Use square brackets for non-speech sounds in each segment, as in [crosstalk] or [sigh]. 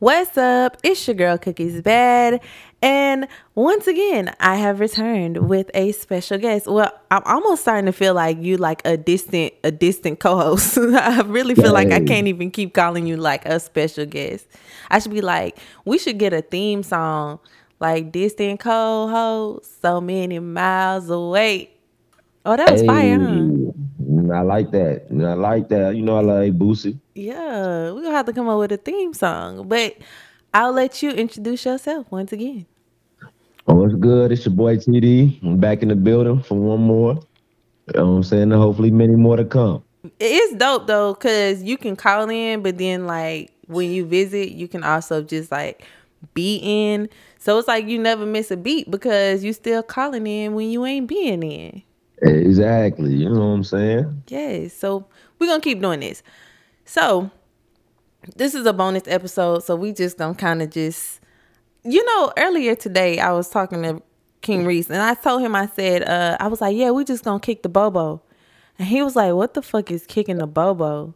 What's up? It's your girl Cookies Bad. And once again, I have returned with a special guest. Well, I'm almost starting to feel like you like a distant a distant co-host. [laughs] I really feel like I can't even keep calling you like a special guest. I should be like, we should get a theme song like distant co-host, so many miles away. Oh, that was fire, huh? I like that. I like that. You know, I like Boosie. Yeah, we're gonna have to come up with a theme song. But I'll let you introduce yourself once again. Oh, what's good? It's your boy TD. I'm back in the building for one more. You know what I'm saying? And hopefully many more to come. It's dope though, cause you can call in, but then like when you visit, you can also just like be in. So it's like you never miss a beat because you still calling in when you ain't being in. Exactly. You know what I'm saying? Yes. So we're gonna keep doing this. So this is a bonus episode, so we just gonna kind of just you know, earlier today I was talking to King Reese and I told him I said, uh, I was like, Yeah, we just gonna kick the bobo. And he was like, What the fuck is kicking the bobo?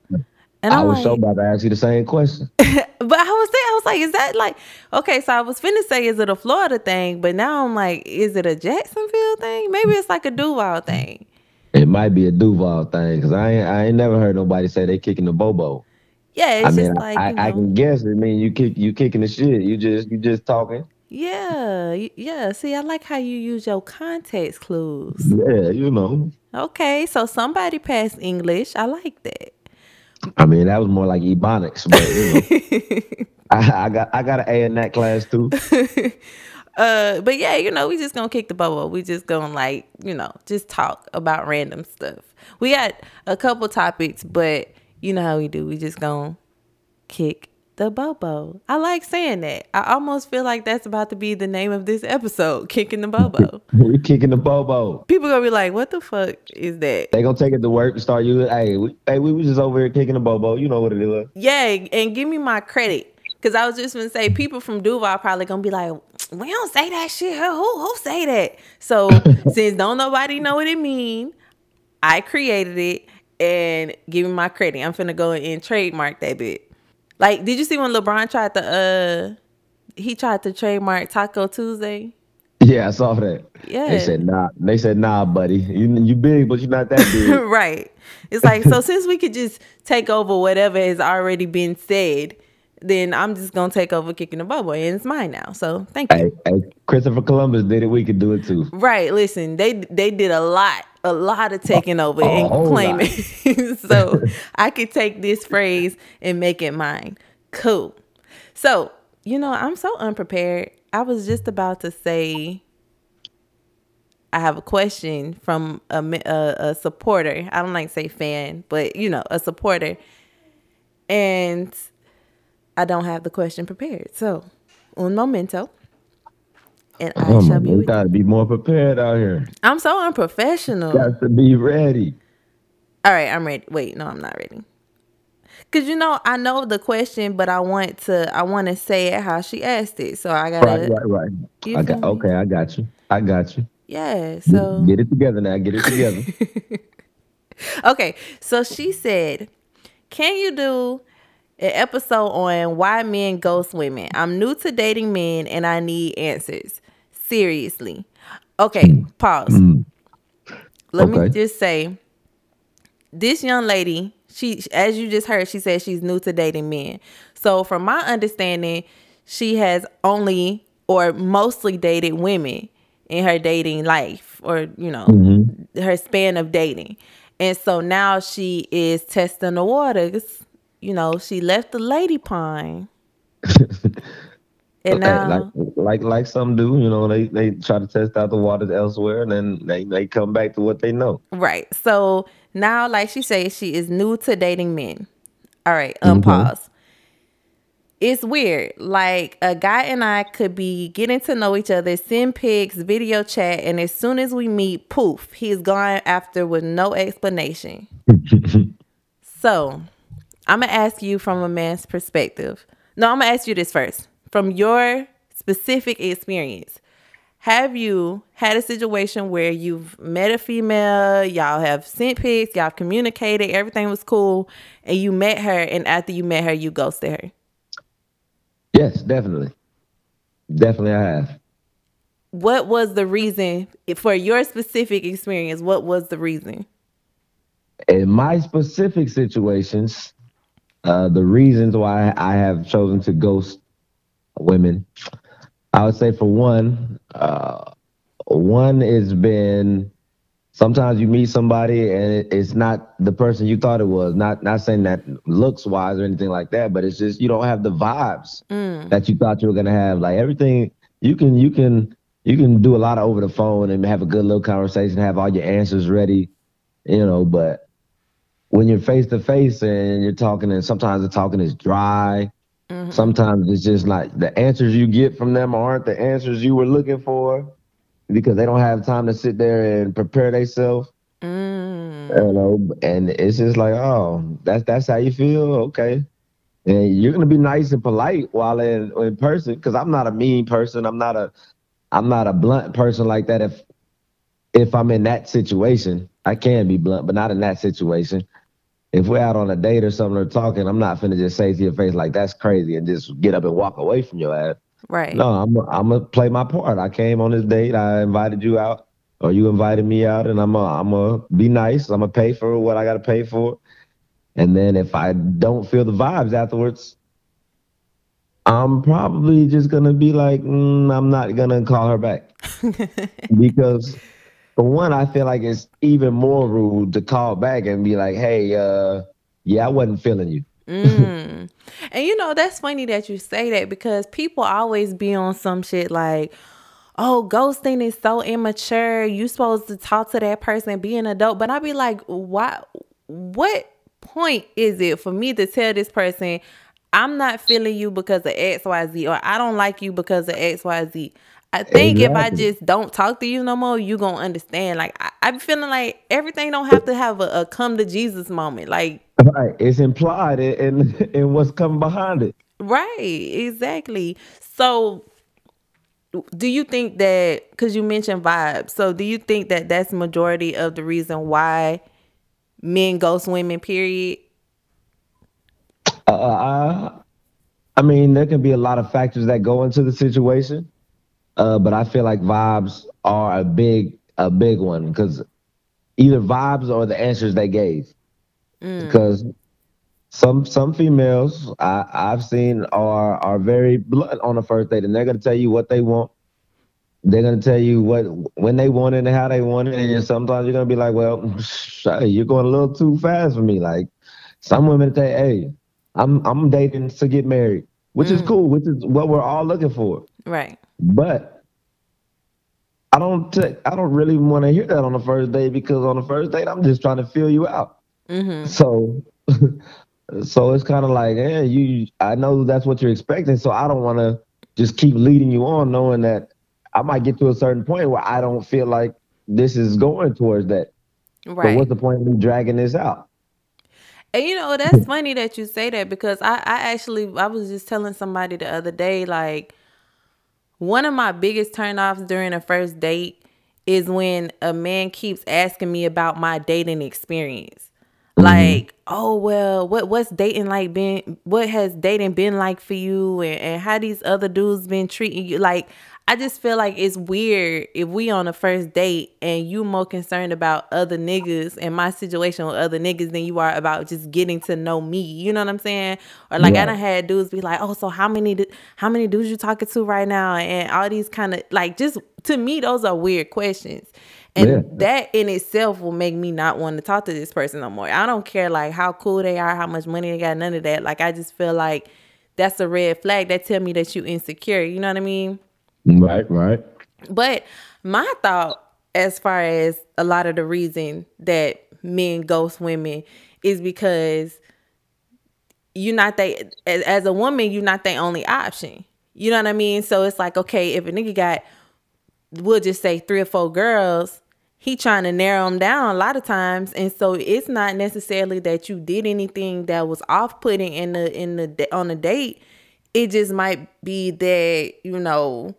And I I'm was like, so about to ask you the same question. [laughs] but I was saying, I was like, is that like okay, so I was finna say is it a Florida thing, but now I'm like, is it a Jacksonville thing? Maybe it's like a Duval thing. It might be a Duval thing because I ain't, I ain't never heard nobody say they kicking the bobo. Yeah, it's I mean, just like I, you I can guess. I mean, you kick you kicking the shit. You just you just talking. yeah, yeah. See, I like how you use your context clues. Yeah, you know. Okay, so somebody passed English. I like that. I mean, that was more like ebonics, but you know, [laughs] I, I got I got an A in that class too. [laughs] uh, but yeah, you know, we just gonna kick the bubble. We just gonna like, you know, just talk about random stuff. We got a couple topics, but you know how we do. We just gonna kick the bobo. I like saying that. I almost feel like that's about to be the name of this episode, kicking the bobo. [laughs] we kicking the bobo. People gonna be like, "What the fuck is that?" They gonna take it to work and start using. Hey, we, hey, we was just over here kicking the bobo. You know what it is. Yeah, and give me my credit. Cause I was just gonna say people from Duval probably gonna be like, we don't say that shit. Who who say that? So [laughs] since don't nobody know what it mean, I created it and give me my credit. I'm finna go and trademark that bit. Like, did you see when LeBron tried to uh he tried to trademark Taco Tuesday? Yeah, I saw that. Yeah. They said nah. They said nah, buddy. You you big, but you're not that big. [laughs] right. It's like so since we could just take over whatever has already been said, then I'm just gonna take over kicking the bubble and it's mine now. So thank you. hey, hey, Christopher Columbus did it. We could do it too. Right. Listen, they they did a lot, a lot of taking over and claiming. [laughs] so I could take this phrase and make it mine. Cool. So you know, I'm so unprepared. I was just about to say. I have a question from a, a, a supporter. I don't like to say fan, but you know, a supporter. And I don't have the question prepared. So, un momento. And I Oh, shall man, be we with you. gotta be more prepared out here. I'm so unprofessional. You Got to be ready. All right, I'm ready. Wait, no, I'm not ready. Cause you know I know the question, but I want to I want to say it how she asked it. So I gotta Right, right, right. You I got me? okay. I got you. I got you. yeah. So Get it together now. Get it together. [laughs] okay, so she said, "Can you do an episode on why men ghost women? I'm new to dating men and I need answers. Seriously. Okay, pause. Mm. Let me just say, this young lady, she as you just heard, she said she's new to dating men. So from my understanding, she has only or mostly dated women in her dating life or you know mm-hmm. her span of dating and so now she is testing the waters you know she left the lady pine [laughs] and now like like like some do, you know, they they try to test out the waters elsewhere, and then they they come back to what they know. Right. So now, like she says, she is new to dating men. All right, Mm-hmm. unpause. It's weird. Like a guy and I could be getting to know each other, send pics, video chat, and as soon as we meet, poof, he's gone after with no explanation. [laughs] so I'm gonna ask you from a man's perspective. No, I'm gonna ask you this first. From your specific experience, have you had a situation where you've met a female, y'all have sent pics, y'all have communicated, everything was cool, and you met her, and after you met her, you ghosted her? Yes, definitely. Definitely I have. What was the reason for your specific experience? What was the reason? In my specific situations, uh, the reasons why I have chosen to ghost women, I would say for one, uh, one has been sometimes you meet somebody and it's not the person you thought it was. Not not saying that looks wise or anything like that, but it's just you don't have the vibes mm. that you thought you were gonna have. Like everything you can you can you can do a lot of over the phone and have a good little conversation, have all your answers ready, you know, but when you're face to face and you're talking and sometimes the talking is dry. Mm-hmm. Sometimes it's just like the answers you get from them aren't the answers you were looking for because they don't have time to sit there and prepare themselves. Mm. You know, and it's just like, oh, that's that's how you feel, okay. And you're gonna be nice and polite while in in person, because I'm not a mean person. I'm not a I'm not a blunt person like that. If if I'm in that situation, I can be blunt, but not in that situation. If we're out on a date or something or talking, I'm not finna just say to your face like that's crazy and just get up and walk away from your ass. Right. No, I'm I'm gonna play my part. I came on this date. I invited you out, or you invited me out, and I'm a, I'm gonna be nice. I'm gonna pay for what I gotta pay for, and then if I don't feel the vibes afterwards, I'm probably just gonna be like, mm, I'm not gonna call her back [laughs] because for one, I feel like it's even more rude to call back and be like, hey, uh, yeah, I wasn't feeling you. mm. And you know, that's funny that you say that because people always be on some shit like, oh, ghosting is so immature. You supposed to talk to that person, be an adult. But I'd be like, why what point is it for me to tell this person I'm not feeling you because of XYZ or I don't like you because of XYZ? I think exactly. if I just don't talk to you no more, you gonna understand. Like I, I'm feeling like everything don't have to have a, a come to Jesus moment. Like right, it's implied in in [laughs] what's coming behind it. Right, exactly. So, do you think that because you mentioned vibes? So, do you think that that's majority of the reason why men ghost women? Period. Uh, uh I mean, there can be a lot of factors that go into the situation. Uh, but I feel like vibes are a big a big one because either vibes or the answers they gave. Mm. Because some some females I, I've seen are are very blunt on the first date, and they're gonna tell you what they want. They're gonna tell you what when they want it and how they want it, and sometimes you're gonna be like, "Well, [laughs] you're going a little too fast for me." Like some women say, "Hey, I'm I'm dating to get married," which mm. is cool, which is what we're all looking for. Right. But I don't t- I don't really want to hear that on the first date because on the first date I'm just trying to feel you out. Mm-hmm. So [laughs] so it's kind of like, yeah, you I know that's what you're expecting, so I don't want to just keep leading you on knowing that I might get to a certain point where I don't feel like this is going towards that. Right. So what's the point of me dragging this out? And you know, that's funny that you say that because I, I actually I was just telling somebody the other day, like one of my biggest turnoffs during a first date is when a man keeps asking me about my dating experience. Mm-hmm. Like, oh well, what what's dating like been what has dating been like for you and, and how these other dudes been treating you? Like I just feel like it's weird if we on a first date and you more concerned about other niggas and my situation with other niggas than you are about just getting to know me. You know what I'm saying? Or like yeah. I done had dudes be like, "Oh, so how many how many dudes you talking to right now?" And all these kind of like just to me those are weird questions. And yeah. that in itself will make me not want to talk to this person no more. I don't care like how cool they are, how much money they got, none of that. Like I just feel like that's a red flag. That tell me that you insecure. You know what I mean? Right, right. But my thought, as far as a lot of the reason that men ghost women, is because you're not they as a woman, you're not the only option. You know what I mean? So it's like, okay, if a nigga got, we'll just say three or four girls, he trying to narrow them down a lot of times, and so it's not necessarily that you did anything that was off putting in the in the on the date. It just might be that you know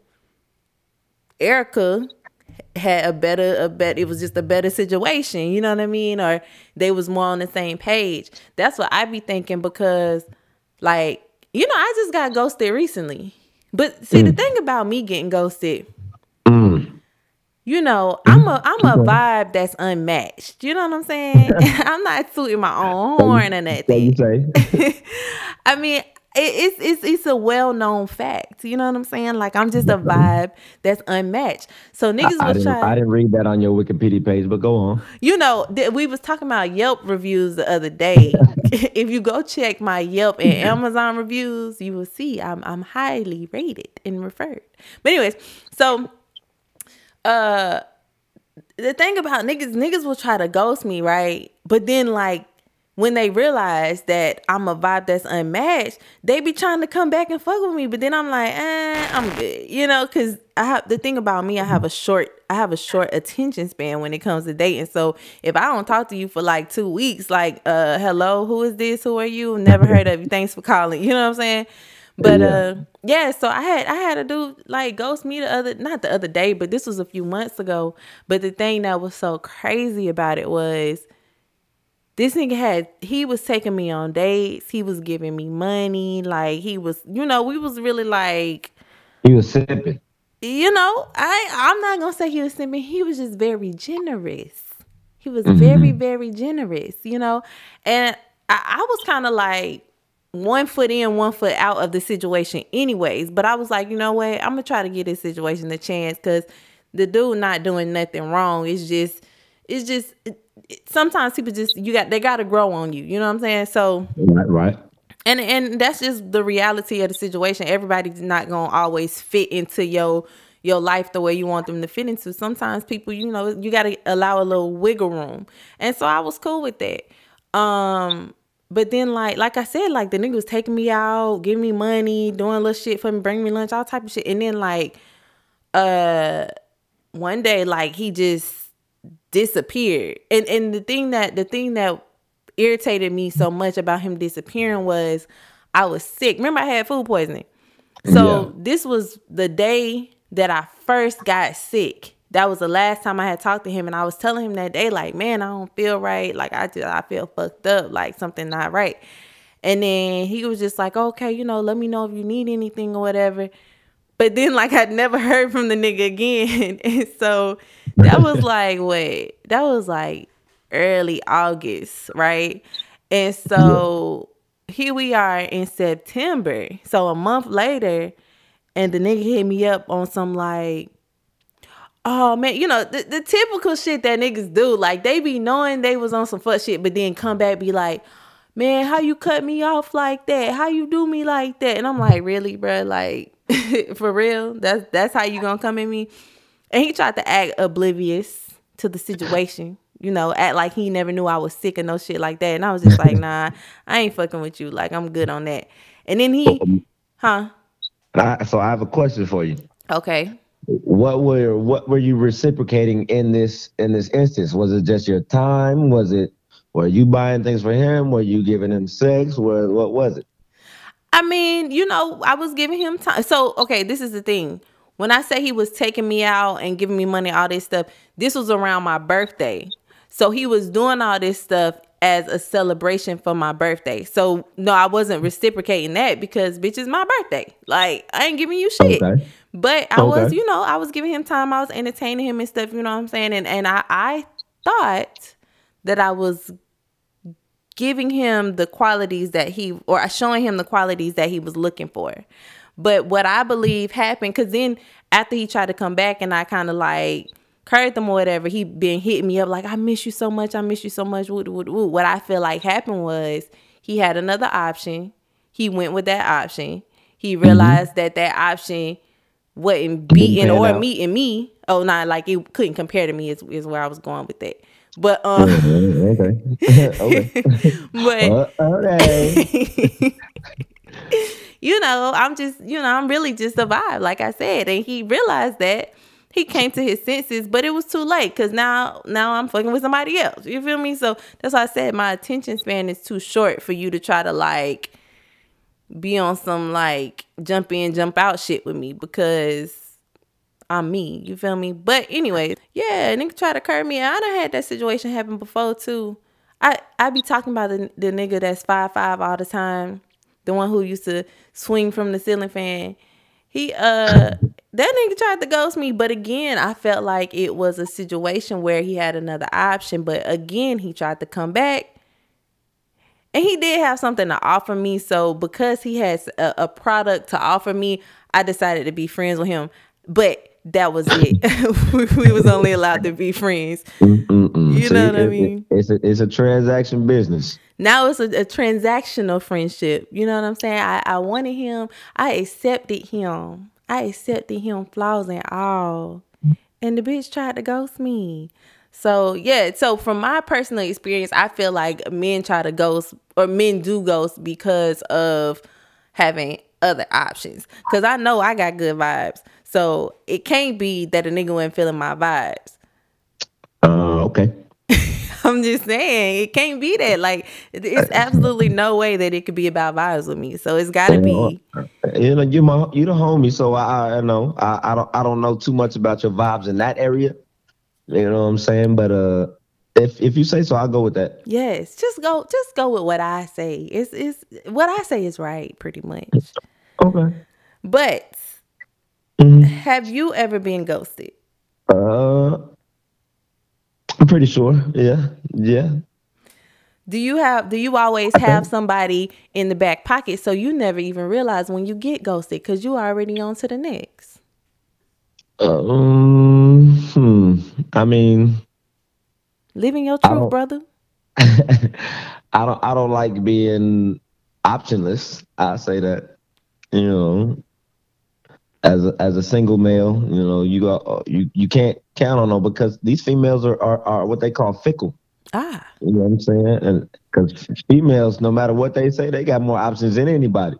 Erica had a better a bet it was just a better situation you know what i mean or they was more on the same page that's what i be thinking because like you know, I just got ghosted recently. But see, mm. the thing about me getting ghosted, mm. you know, I'm a I'm a vibe that's unmatched. You know what I'm saying? [laughs] I'm not suiting my own horn or nothing. [laughs] I mean, it's it's it's a well known fact. You know what I'm saying? Like I'm just a vibe that's unmatched. So niggas I, I was trying. I didn't read that on your Wikipedia page, but go on. You know, th- we was talking about Yelp reviews the other day. [laughs] if you go check my Yelp and Amazon reviews, you will see I'm I'm highly rated and referred. But anyways, so uh the thing about niggas, niggas will try to ghost me, right? But then like when they realize that I'm a vibe that's unmatched, they be trying to come back and fuck with me. But then I'm like, eh, I'm good, you know, because I have the thing about me, I have a short, I have a short attention span when it comes to dating. So if I don't talk to you for like two weeks, like, uh, hello, who is this? Who are you? Never heard of you. Thanks for calling. You know what I'm saying? But yeah. uh yeah, so I had I had a dude like ghost me the other not the other day, but this was a few months ago. But the thing that was so crazy about it was this nigga had he was taking me on dates. He was giving me money. Like he was you know we was really like he was sipping. you know i i'm not gonna say he was sipping. He was just very generous. He was mm-hmm. very very generous you know? And i, I was kind of like one foot in one foot out of the situation anyways. But i was like you know what? I'm gonna try to give this situation a chance because the dude not doing nothing wrong. It's just it's just sometimes people just you got they got to grow on you. You know what I'm saying? So right, right. And and that's just the reality of the situation. Everybody's not gonna always fit into your your life the way you want them to fit into. Sometimes people, you know, you got to allow a little wiggle room. And so I was cool with that. Um but then like like I said, like the nigga was taking me out, giving me money, doing little shit for me, bringing me lunch, all type of shit. And then like uh one day like he just disappeared. And and the thing that the thing that irritated me so much about him disappearing was I was sick. Remember I had food poisoning. So yeah. this was the day that I first got sick. That was the last time I had talked to him and I was telling him that day like, "Man, I don't feel right. Like I just I feel fucked up, like something not right." And then he was just like, "Okay, you know, let me know if you need anything or whatever." But then like I'd never heard from the nigga again. [laughs] and so that was [laughs] like wait, that was like early August, right? And so here we are in September. So a month later, and the nigga hit me up on some like, oh man, you know, the, the typical shit that niggas do. Like they be knowing they was on some fuck shit, but then come back be like, man, how you cut me off like that? How you do me like that? And I'm like, really, bro? Like, [laughs] for real? That's that's how you gonna come at me? And he tried to act oblivious to the situation, you know, act like he never knew I was sick and no shit like that. And I was just like, [laughs] nah, I ain't fucking with you. Like, I'm good on that. And then he, um, huh? I, so I have a question for you. Okay. What were what were you reciprocating in this in this instance? Was it just your time? Was it were you buying things for him? Were you giving him sex? What what was it? I mean, you know, I was giving him time. So, okay, this is the thing. When I say he was taking me out and giving me money, all this stuff, this was around my birthday. So he was doing all this stuff as a celebration for my birthday. So no, I wasn't reciprocating that because bitch is my birthday. Like I ain't giving you shit. Okay. But I okay. was, you know, I was giving him time. I was entertaining him and stuff, you know what I'm saying? And and I I thought that I was giving him the qualities that he or showing him the qualities that he was looking for. But what I believe happened, because then after he tried to come back and I kind of like curved him or whatever, he been hitting me up like, I miss you so much. I miss you so much. What I feel like happened was he had another option. He went with that option. He mm-hmm. realized mm-hmm. that that option wasn't beating or out. meeting me. Oh, not like it couldn't compare to me is, is where I was going with that. But um okay. [laughs] [laughs] okay. but uh, okay. [laughs] you know, I'm just, you know, I'm really just a vibe, like I said. And he realized that he came to his senses, but it was too late because now now I'm fucking with somebody else. You feel me? So that's why I said my attention span is too short for you to try to like be on some like jump in, jump out shit with me because I'm me. You feel me? But anyway, yeah, nigga try to curb me. I done had that situation happen before too. I I be talking about the, the nigga that's five five all the time the one who used to swing from the ceiling fan. He uh that nigga tried to ghost me, but again, I felt like it was a situation where he had another option, but again, he tried to come back. And he did have something to offer me, so because he has a, a product to offer me, I decided to be friends with him. But that was it. [laughs] we was only allowed to be friends. Mm-mm-mm. You know what I mean? It's a it's a transaction business. Now it's a, a, transactional friendship. You know what I'm saying? I, I wanted him. I accepted him. I accepted him flaws and all. And the bitch tried to ghost me. So yeah, so from my personal experience, I feel like men try to ghost or men do ghost because of having other options. Cause I know I got good vibes. So it can't be that a nigga wasn't feeling my vibes. Uh, okay. [laughs] I'm just saying it can't be that. Like it's absolutely no way that it could be about vibes with me. So it's got to be. You know, you my you the homie, so I, I know I, I don't I don't know too much about your vibes in that area. You know what I'm saying? But uh, if if you say so, I'll go with that. Yes, just go just go with what I say. It's it's what I say is right, pretty much. Okay. But Mm-hmm. Have you ever been ghosted? Uh, I'm pretty sure. Yeah, yeah. Do you have? Do you always have somebody in the back pocket so you never even realize when you get ghosted because you already on to the next? Um, hmm. I mean, living your truth, brother. [laughs] I don't. I don't like being optionless. I say that. You know, as a, as a single male, you know, you got you you can't count on them because these females are, are, are what they call fickle. Ah, you know what I'm saying? And because females, no matter what they say, they got more options than anybody.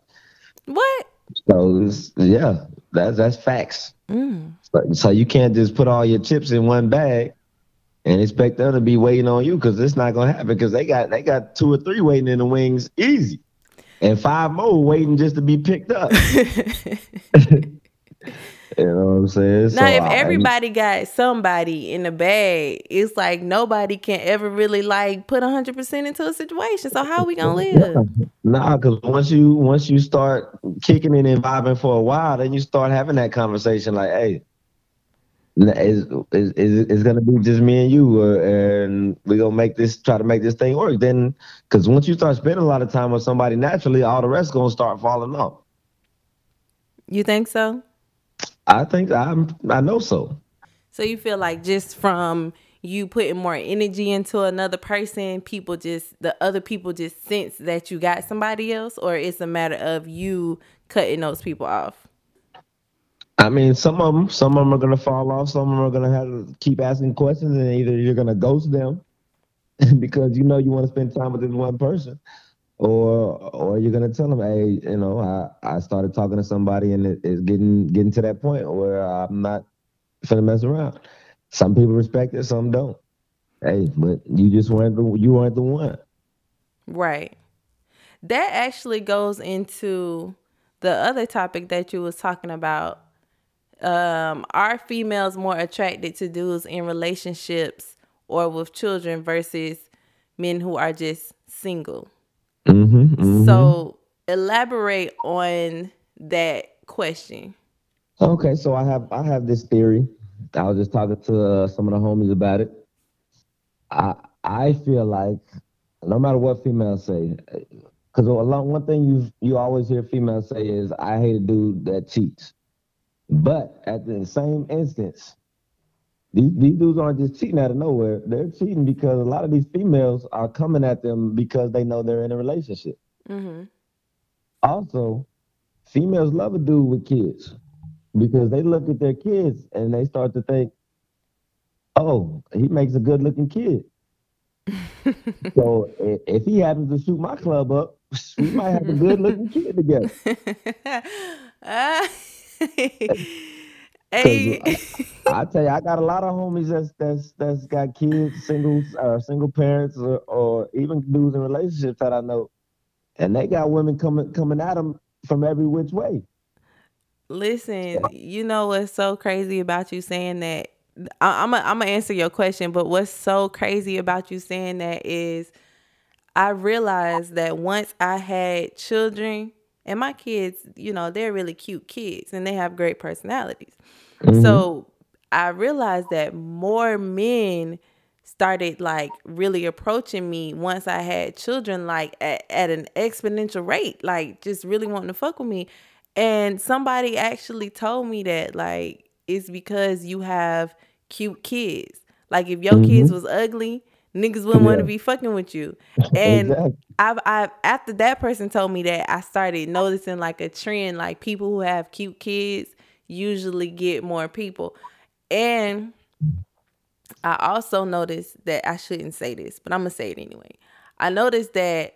What? So yeah, that's that's facts. Mm. So, so you can't just put all your chips in one bag and expect them to be waiting on you because it's not gonna happen because they got they got two or three waiting in the wings easy, and five more waiting just to be picked up. [laughs] [laughs] You know what I'm saying? Now, so if everybody I, got somebody in the bag, it's like nobody can ever really like put hundred percent into a situation. So how are we gonna [laughs] live? Nah, because once you once you start kicking it and vibing for a while, then you start having that conversation like, hey, is is is gonna be just me and you, uh, and we gonna make this try to make this thing work. Then, because once you start spending a lot of time with somebody, naturally, all the rest gonna start falling off. You think so? I think I'm. I know so. So you feel like just from you putting more energy into another person, people just the other people just sense that you got somebody else, or it's a matter of you cutting those people off. I mean, some of them, some of them are gonna fall off. Some of them are gonna have to keep asking questions, and either you're gonna ghost them [laughs] because you know you want to spend time with this one person, or or you're gonna tell them, hey, you know, I, I started talking to somebody and it, it's getting getting to that point where I'm not gonna mess around. Some people respect it, some don't. Hey, but you just weren't the you weren't the one. Right. That actually goes into the other topic that you was talking about. Um, are females more attracted to dudes in relationships or with children versus men who are just single? Mm-hmm, mm-hmm. So elaborate on that question. Okay, so I have I have this theory. I was just talking to uh, some of the homies about it. I I feel like no matter what females say, because one thing you you always hear females say is I hate a dude that cheats. But at the same instance, these, these dudes aren't just cheating out of nowhere. They're cheating because a lot of these females are coming at them because they know they're in a relationship. Mm-hmm. Also, females love a dude with kids because they look at their kids and they start to think, oh, he makes a good looking kid. [laughs] so if he happens to shoot my club up, [laughs] we might have a good looking kid together. [laughs] Hey. I, I, tell you, I got a lot of homies that's that's that's got kids, singles, or uh, single parents, or, or even dudes in relationships that I know, and they got women coming coming at them from every which way. Listen, you know what's so crazy about you saying that? I, I'm a, I'm gonna answer your question, but what's so crazy about you saying that is, I realized that once I had children, and my kids, you know, they're really cute kids and they have great personalities. Mm-hmm. So I realized that more men started like really approaching me once I had children, like at, at an exponential rate, like just really wanting to fuck with me. And somebody actually told me that like it's because you have cute kids. Like if your mm-hmm. kids was ugly, niggas wouldn't yeah. want to be fucking with you. [laughs] And exactly. I've, I've after that person told me that, I started noticing like a trend, like people who have cute kids usually get more people. And I also noticed that I shouldn't say this, but I'm gonna say it anyway. I noticed that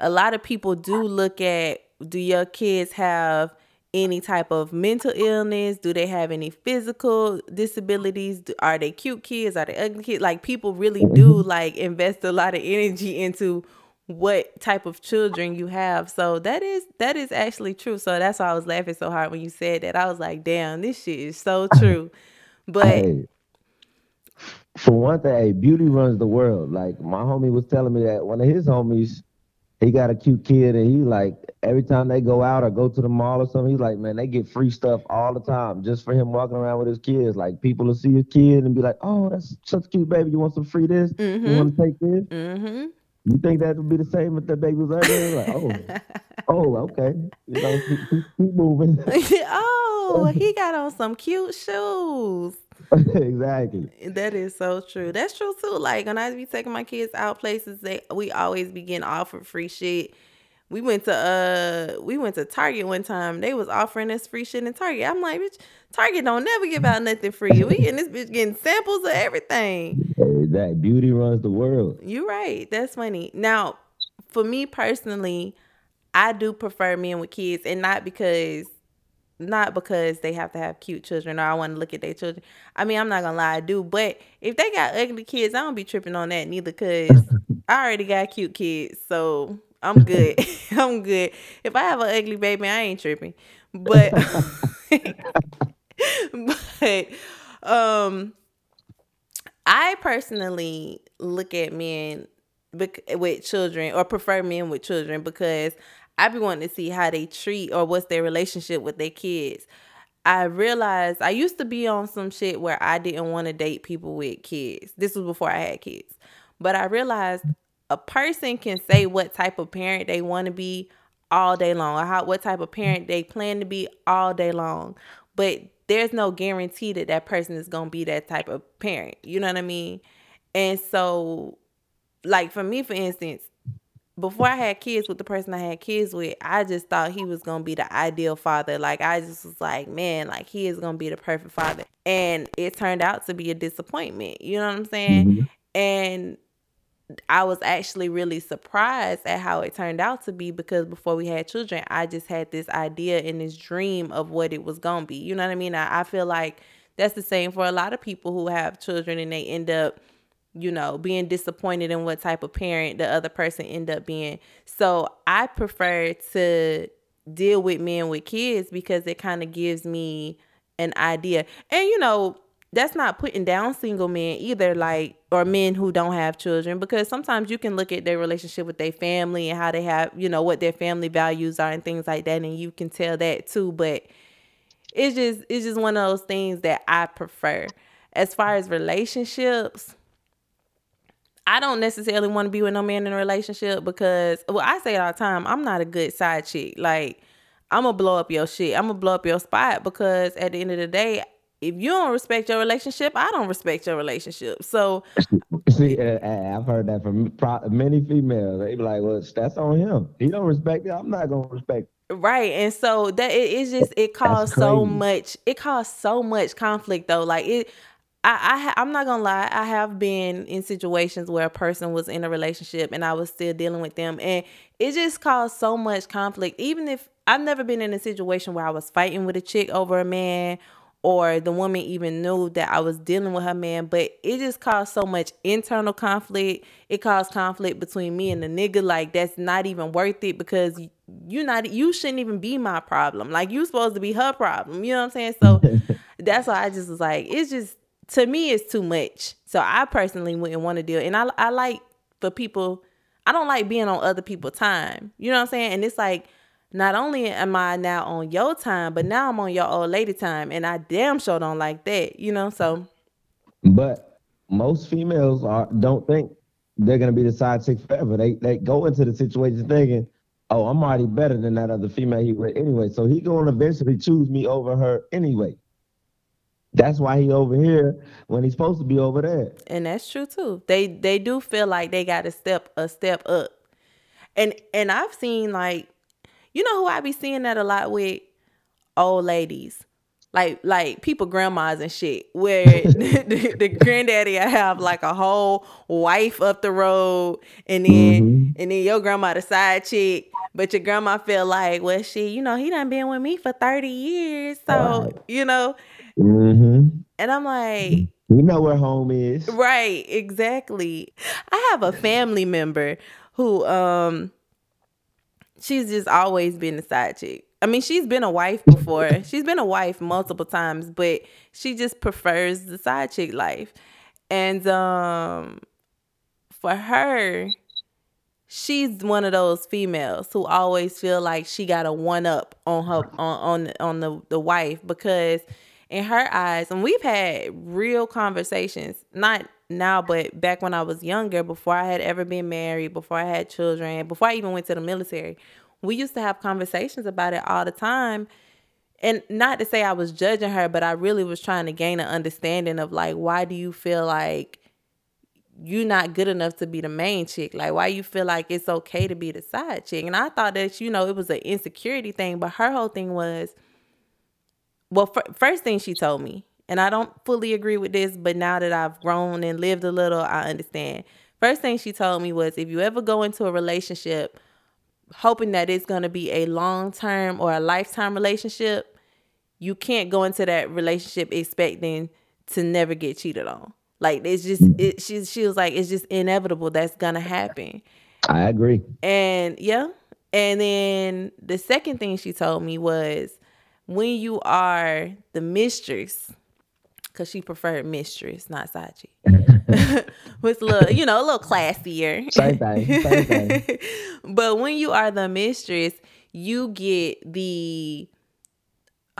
a lot of people do look at do your kids have any type of mental illness? Do they have any physical disabilities? Are they cute kids? Are they ugly kids? Like people really do mm-hmm. like invest a lot of energy into what type of children you have. So that is that is actually true. So that's why I was laughing so hard when you said that. I was like, damn, this shit is so [laughs] true. But hey, for one thing, hey, beauty runs the world. Like my homie was telling me that one of his homies he got a cute kid and he like every time they go out or go to the mall or something, he's like, man, they get free stuff all the time just for him walking around with his kids. Like people will see his kid and be like, oh, that's such a cute baby. You want some free this? Mm-hmm. You want to take this? Mm-hmm. You think that would be the same if the baby was ugly? Like, oh, [laughs] oh, okay. You know, keep, keep moving. [laughs] oh, he got on some cute shoes. [laughs] [laughs] exactly. That is so true. That's true too. Like when I be taking my kids out places, they we always be getting offered free shit. We went to uh we went to Target one time. They was offering us free shit in Target. I'm like, bitch, Target don't never give out nothing free. We and this bitch getting samples of everything. That beauty runs the world. You're right. That's funny. Now, for me personally, I do prefer men with kids, and not because not because they have to have cute children or I want to look at their children. I mean, I'm not gonna lie, I do. But if they got ugly kids, I don't be tripping on that neither, cause [laughs] I already got cute kids, so I'm good. [laughs] I'm good. If I have an ugly baby, I ain't tripping. But [laughs] but um, I personally look at men with children or prefer men with children because I be wanting to see how they treat or what's their relationship with their kids. I realized I used to be on some shit where I didn't want to date people with kids. This was before I had kids. But I realized a person can say what type of parent they want to be all day long or how what type of parent they plan to be all day long. But there's no guarantee that that person is going to be that type of parent. You know what I mean? And so like for me for instance, before I had kids with the person I had kids with, I just thought he was gonna be the ideal father. Like I just was like, man, like he is gonna be the perfect father. And it turned out to be a disappointment. You know what I'm saying? Mm-hmm. And I was actually really surprised at how it turned out to be because before we had children, I just had this idea and this dream of what it was gonna be. You know what I mean? I, I feel like that's the same for a lot of people who have children and they end up you know, being disappointed in what type of parent the other person end up being. So I prefer to deal with men with kids because it kind of gives me an idea. And you know, that's not putting down single men either, like or men who don't have children, because sometimes you can look at their relationship with their family and how they have, you know, what their family values are and things like that, and you can tell that too. But it's just it's just one of those things that I prefer. As far as relationships, I don't necessarily want to be with no man in a relationship because well, I say it all the time, I'm not a good side chick. Like I'm gonna blow up your shit. I'm gonna blow up your spot because at the end of the day, if you don't respect your relationship, I don't respect your relationship. So, [laughs] see, uh, I've heard that from many females. They be like, "Well, that's on him. He don't respect it. I'm not gonna respect." It. Right, and so that it's just it caused so much. It caused so much conflict though. Like it, I, I I'm not gonna lie. I have been in situations where a person was in a relationship and I was still dealing with them, and it just caused so much conflict. Even if I've never been in a situation where I was fighting with a chick over a man, or the woman even knew that I was dealing with her man, but it just caused so much internal conflict. It caused conflict between me and the nigga. Like that's not even worth it because you not you shouldn't even be my problem. Like you supposed to be her problem. You know what I'm saying? So [laughs] that's why I just was like, it's just to me it's too much. So I personally wouldn't want to deal. And I I like for people I don't like being on other people's time. You know what I'm saying? And it's like not only am I now on your time, but now I'm on your old lady time, and I damn sure don't like that. You know, so. But most females are don't think they're gonna be the side chick forever. They they go into the situation thinking, "Oh, I'm already better than that other female he with anyway." So he gonna eventually choose me over her anyway. That's why he over here when he's supposed to be over there. And that's true too. They they do feel like they got to step a step up. And and I've seen like you know who I be seeing that a lot with old ladies. Like like people grandmas and shit where [laughs] [laughs] the, the, granddaddy I have like a whole wife up the road and then mm-hmm. and then your grandma the side chick but your grandma feel like well she you know he done been with me for 30 years so right. you know mm-hmm. and I'm like you know where home is right exactly I have a family member who um she's just always been the side chick. I mean, she's been a wife before. [laughs] she's been a wife multiple times, but she just prefers the side chick life. And um for her, she's one of those females who always feel like she got a one up on her on on on the the wife because in her eyes, and we've had real conversations, not now, but back when I was younger, before I had ever been married, before I had children, before I even went to the military, we used to have conversations about it all the time. And not to say I was judging her, but I really was trying to gain an understanding of like, why do you feel like you're not good enough to be the main chick? Like, why you feel like it's okay to be the side chick? And I thought that, you know, it was an insecurity thing, but her whole thing was, well, f- first thing she told me, and I don't fully agree with this, but now that I've grown and lived a little, I understand. First thing she told me was if you ever go into a relationship hoping that it's going to be a long term or a lifetime relationship, you can't go into that relationship expecting to never get cheated on. Like it's just it she she was like it's just inevitable that's gonna happen. I agree. And yeah. And then the second thing she told me was when you are the mistress because she preferred mistress, not side chick. Was a little, you know, a little classier. Same thing. Same thing. [laughs] but when you are the mistress, you get the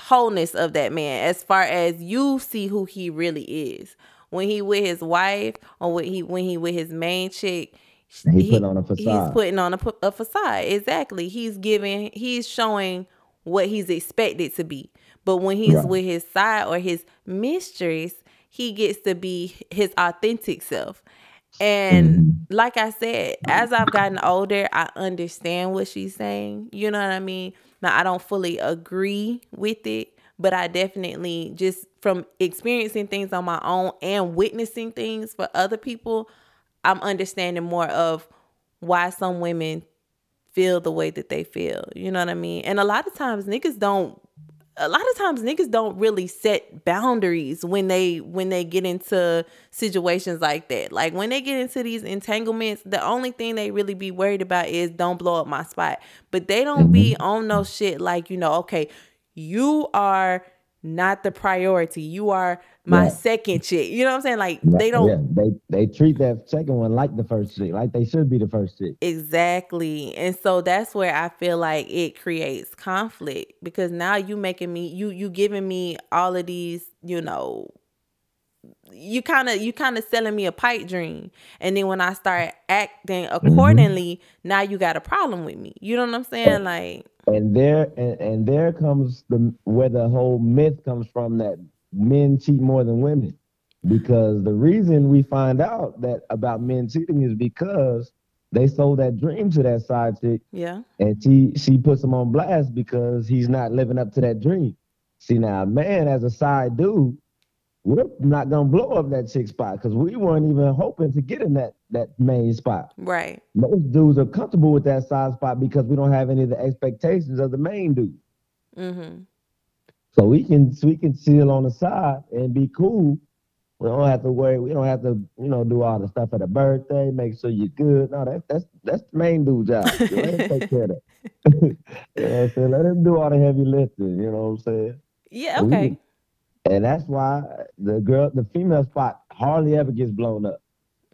wholeness of that man as far as you see who he really is. When he with his wife or when he when he with his main chick, he, he put on a facade. He's putting on a, a facade. Exactly. He's giving. He's showing what he's expected to be. But when he's right. with his side or his mistress, he gets to be his authentic self. And mm-hmm. like I said, as I've gotten older, I understand what she's saying. You know what I mean? Now, I don't fully agree with it, but I definitely just from experiencing things on my own and witnessing things for other people, I'm understanding more of why some women feel the way that they feel. You know what I mean? And a lot of times niggas don't a lot of times niggas don't really set boundaries when they when they get into situations like that. Like when they get into these entanglements, the only thing they really be worried about is don't blow up my spot. But they don't be mm-hmm. on no shit like, you know, okay, you are not the priority. You are my yeah. second chick. You know what I'm saying? Like they don't yeah. they they treat that second one like the first chick, like they should be the first chick. Exactly. And so that's where I feel like it creates conflict because now you making me you you giving me all of these, you know, you kind of you kind of selling me a pipe dream and then when i start acting mm-hmm. accordingly mm-hmm. now you got a problem with me you know what i'm saying like and there and, and there comes the where the whole myth comes from that men cheat more than women because the reason we find out that about men cheating is because they sold that dream to that side chick yeah and she she puts him on blast because he's not living up to that dream see now a man as a side dude we're not gonna blow up that chick spot because we weren't even hoping to get in that that main spot. Right. Most dudes are comfortable with that side spot because we don't have any of the expectations of the main dude. Mm-hmm. So we can we can chill on the side and be cool. We don't have to worry. We don't have to, you know, do all the stuff at a birthday. Make sure you're good. No, that's that's that's the main dude job. Let him take care of that. [laughs] [laughs] you know what I'm saying? Let him do all the heavy lifting. You know what I'm saying? Yeah. Okay. We, and that's why the girl, the female spot hardly ever gets blown up.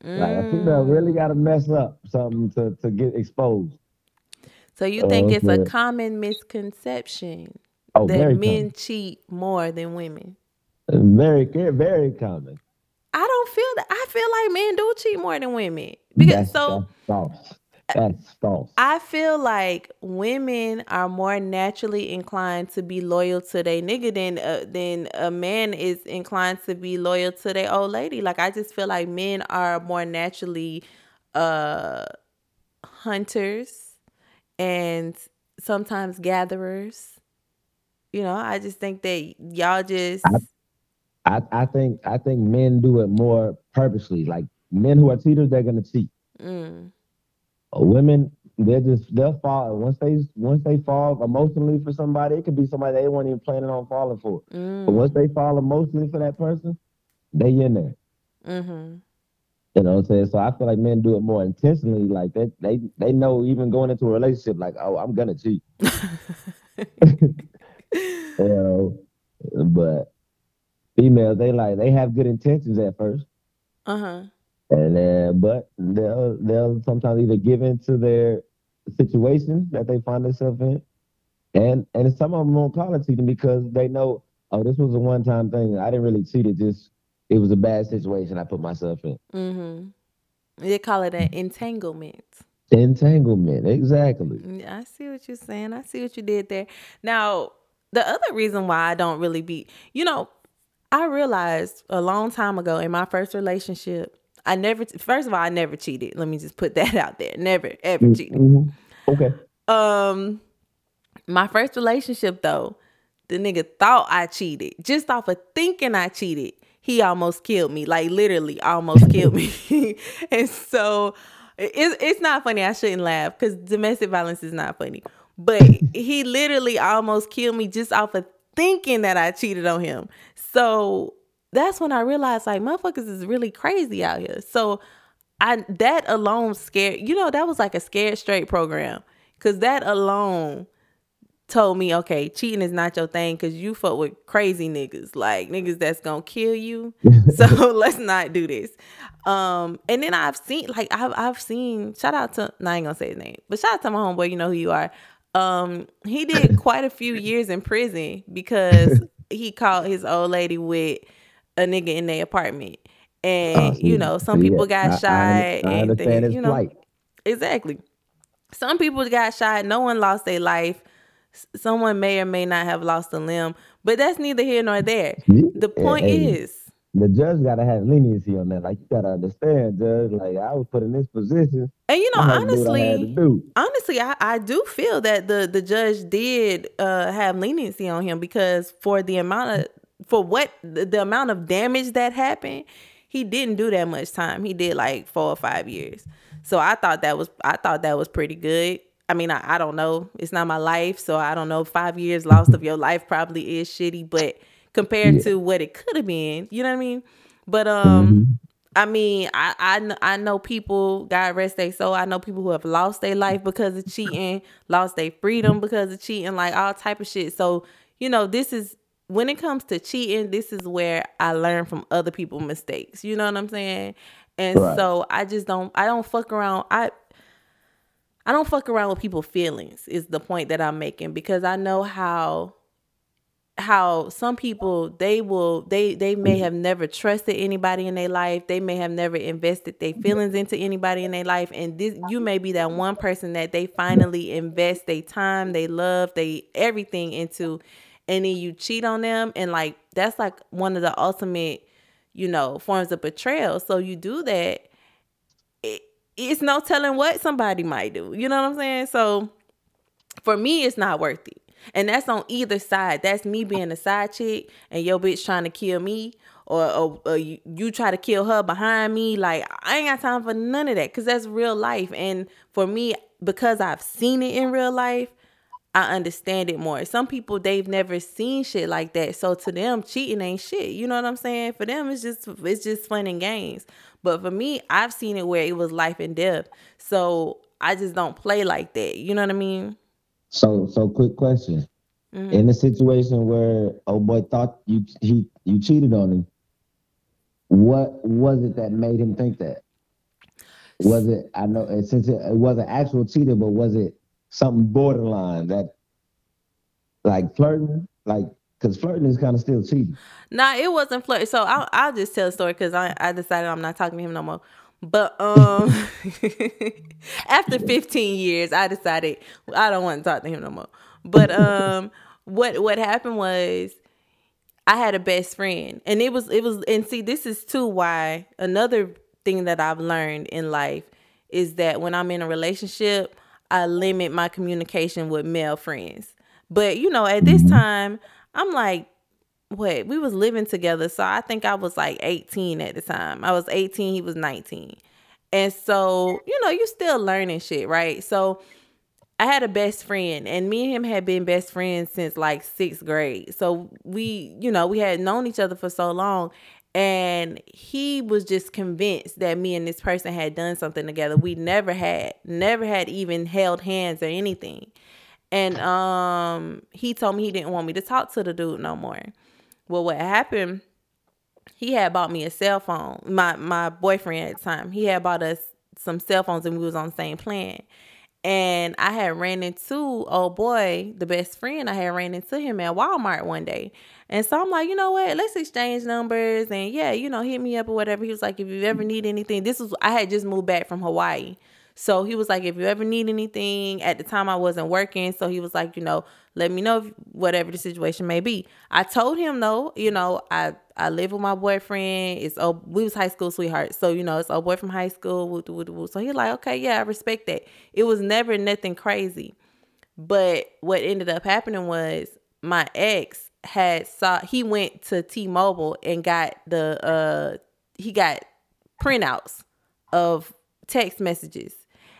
Like a female mm. really got to mess up something to, to get exposed. So you think it's a common misconception Oh, that men common. cheat more than women? Very, very common. I don't feel that. I feel like men do cheat more than women. Because That's, so that's false. That's false. I feel like women are more naturally inclined to be loyal to their nigga than uh, than a man is inclined to be loyal to their old lady. Like I just feel like men are more naturally uh hunters and sometimes gatherers. You know, I just think that y'all just I, I think I think men do it more purposely. Like men who are cheaters, they're gonna cheat. mm, Uh, Women, they're just they'll fall once they once they fall emotionally for somebody. It could be somebody they weren't even planning on falling for. But mm, once they fall emotionally for that person, they in there. mm-hmm. You know what I'm saying? So I feel like men do it more intentionally. Like they they they know even going into a relationship, like oh I'm gonna cheat. [laughs] [laughs] You know, but females they like they have good intentions at first. uh-huh. And then, but they'll they'll sometimes either give in to their situation that they find themselves in, and and some of them won't call it cheating because they know, oh, this was a one time thing. I didn't really cheat. It just it was a bad situation I put myself in. Mm-hmm. They call it an entanglement. Entanglement, exactly. I see what you're saying. I see what you did there. Now, the other reason why I don't really be, you know, I realized a long time ago in my first relationship, I never, first of all, I never cheated. Let me just put [laughs] that out there. Never, ever cheated. Mhm. Okay. Um, my first relationship though, the nigga thought I cheated just off of thinking I cheated. He almost killed me, like literally almost killed me. [laughs] and so it's it's not funny. I shouldn't laugh because domestic violence is not funny. But he literally almost killed me just off of thinking that I cheated on him. So that's when I realized like motherfuckers is really crazy out here. So I that alone scared you know that was like a scared straight program because that alone told me okay cheating is not your thing because you fuck with crazy niggas like niggas that's gonna kill you [laughs] so [laughs] let's not do this um and then i've seen like i've, I've seen shout out to no, i ain't gonna say his name but shout out to my homeboy you know who you are um he did [laughs] quite a few years in prison because [laughs] he caught his old lady with a nigga in their apartment and Uh, you know some people I- got I- shot I, and his you know plight. Exactly. Some people got shot. No one lost their life. Someone may or may not have lost a limb, but that's neither here nor there. The point hey, is, the judge gotta have leniency on that. Like you gotta understand, judge. Like I was put in this position. and you know, I had to do what I honestly, honestly, I, I do feel that the the judge did uh, have leniency on him because for the amount of for what the, the amount of damage that happened, he didn't do that much time. He did like four or five years. So I thought that was I thought that was pretty good. I mean, I, I don't know. It's not my life, so I don't know. Five years lost of your life probably is shitty, but compared Yeah. to what it could have been, you know what I mean? But um, Mhm. I mean, I I, I know people, God rest their soul. I know people who have lost their life because of cheating, lost their freedom because of cheating, like all type of shit. So you know, this is when it comes to cheating. This is where I learn from other people's mistakes. You know what I'm saying? And Right. so I just don't. I don't fuck around. I I don't fuck around with people's feelings. Is the point that I'm making because I know how how some people they will they they may have never trusted anybody in their life. They may have never invested their feelings into anybody in their life. And this you may be that one person that they finally invest their time they love they everything into. And then you cheat on them. And like that's like one of the ultimate you know forms of betrayal. So you do that it, it's no telling what somebody might do. You know what i'm saying? So for me, it's not worth it. And that's on either side. That's me being a side chick and your bitch trying to kill me, or, or, or you, you try to kill her behind me. Like, I ain't got time for none of that because that's real life. And for me, because I've seen it in real life, I understand it more. Some people they've never seen shit like that, so to them, cheating ain't shit. You know what I'm saying? For them, it's just it's just fun and games. But for me, I've seen it where it was life and death. So I just don't play like that. You know what I mean? So, so quick question: Mhm. In a situation where oh boy thought you he you cheated on him, what was it that made him think that? Was it? I know since it, it wasn't actual cheating, but was it something borderline that, like flirting, like because flirting is kind of still cheating. Nah, it wasn't flirting. So I'll, I'll just tell a story because I, I decided I'm not talking to him no more. But um, [laughs] after 15 years, I decided I don't want to talk to him no more. But um, what what happened was I had a best friend, and it was it was and see this is too why another thing that I've learned in life is that when I'm in a relationship, I limit my communication with male friends. But you know, at this time, I'm like, what? We was living together, so I think I was like 18 at the time. I was 18, he was 19. And so, you know, you still learning shit, right? So I had a best friend, and me and him had been best friends since like sixth grade. So we, you know, we had known each other for so long. And he was just convinced that me and this person had done something together. We never had, never had even held hands or anything. And um he told me he didn't want me to talk to the dude no more. Well, what happened? He had bought me a cell phone. My my boyfriend at the time. He had bought us some cell phones and we was on the same plan. And I had ran into oh boy, the best friend. I had ran into him at Walmart one day. And so I'm like, you know what? Let's exchange numbers and yeah, you know, hit me up or whatever. He was like, if you ever need anything, this was I had just moved back from Hawaii. So he was like, if you ever need anything, at the time I wasn't working. So he was like, you know, let me know if, whatever the situation may be. I told him though, you know, I I live with my boyfriend. It's oh we was high school sweethearts. So, you know, it's old boy from high school. So he's like, okay, yeah, I respect that. It was never nothing crazy. But what ended up happening was my ex had saw he went to T-Mobile and got the uh he got printouts of text messages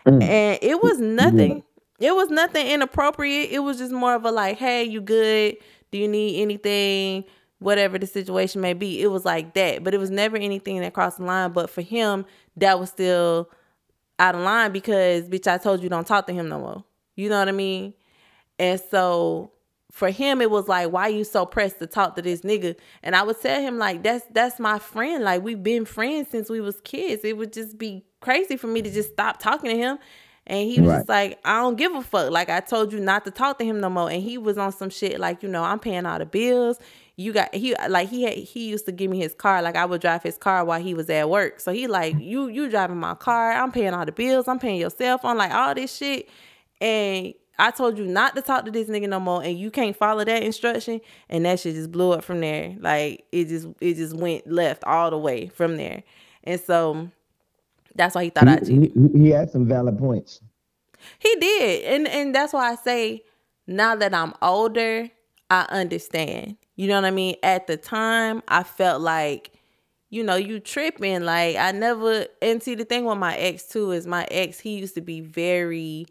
Mm. And it was nothing. Yeah. It was nothing inappropriate. It was just more of a like, hey, you good? Do you need anything? Whatever the situation may be. It was like that. But it was never anything that crossed the line. But for him, that was still out of line because bitch, I told you don't talk to him no more. You know what I mean? And so for him it was like why are you so pressed to talk to this nigga and i would tell him like that's that's my friend like we've been friends since we was kids it would just be crazy for me to just stop talking to him. And he was right. just like, I don't give a fuck. Like I told you not to talk to him no more. And he was on some shit like, you know, I'm paying all the bills. You got he like he had he used to give me his car. Like I would drive his car while he was at work. So he like, mm. you you driving my car. I'm paying all the bills. I'm paying your cell phone, like all this shit. And I told you not to talk to this nigga no more, and you can't follow that instruction, and that shit just blew up from there. Like it just it just went left all the way from there. And so that's why he thought he, I cheated. He, he had some valid points. He did, and and that's why I say now that I'm older, I understand. You know what I mean? At the time, I felt like, you know, you tripping. Like I never. And see, the thing with my ex too is my ex. He used to be very,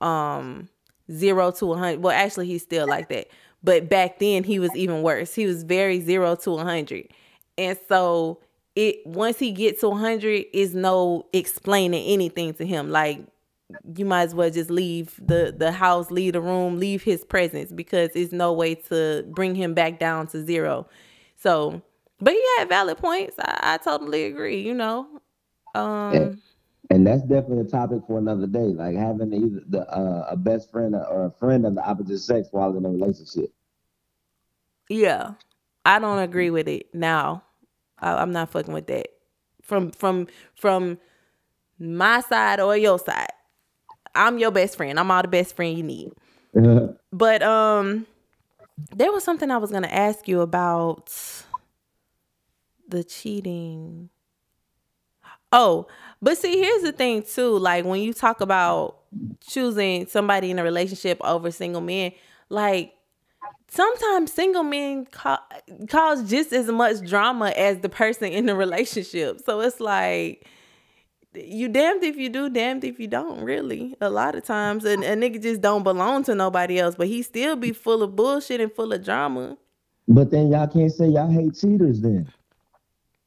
um, zero to a hundred. Well, actually, he's still like that. But back then, he was even worse. He was very zero to a hundred, and so it once he gets to 100 is no explaining anything to him. Like you might as well just leave the the house leave the room leave his presence because it's no way to bring him back down to zero. So but he had valid points. I, I totally agree you know? Um and, and that's definitely a topic for another day. Like having either the uh, a best friend or a friend of the opposite sex while in a relationship. Yeah. I don't agree with it now I, am not fucking with that. From from from my side or your side. I'm your best friend. I'm all the best friend you need. Yeah. [laughs] But um there was something I was gonna ask you about the cheating. Oh, but see, here's the thing too. Like when you talk about choosing somebody in a relationship over single men, like sometimes single men ca- cause just as much drama as the person in the relationship. So it's like you damned if you do, damned if you don't. Really, a lot of times, and a nigga just don't belong to nobody else, but he still be full of bullshit and full of drama. But then y'all can't say y'all hate cheaters then.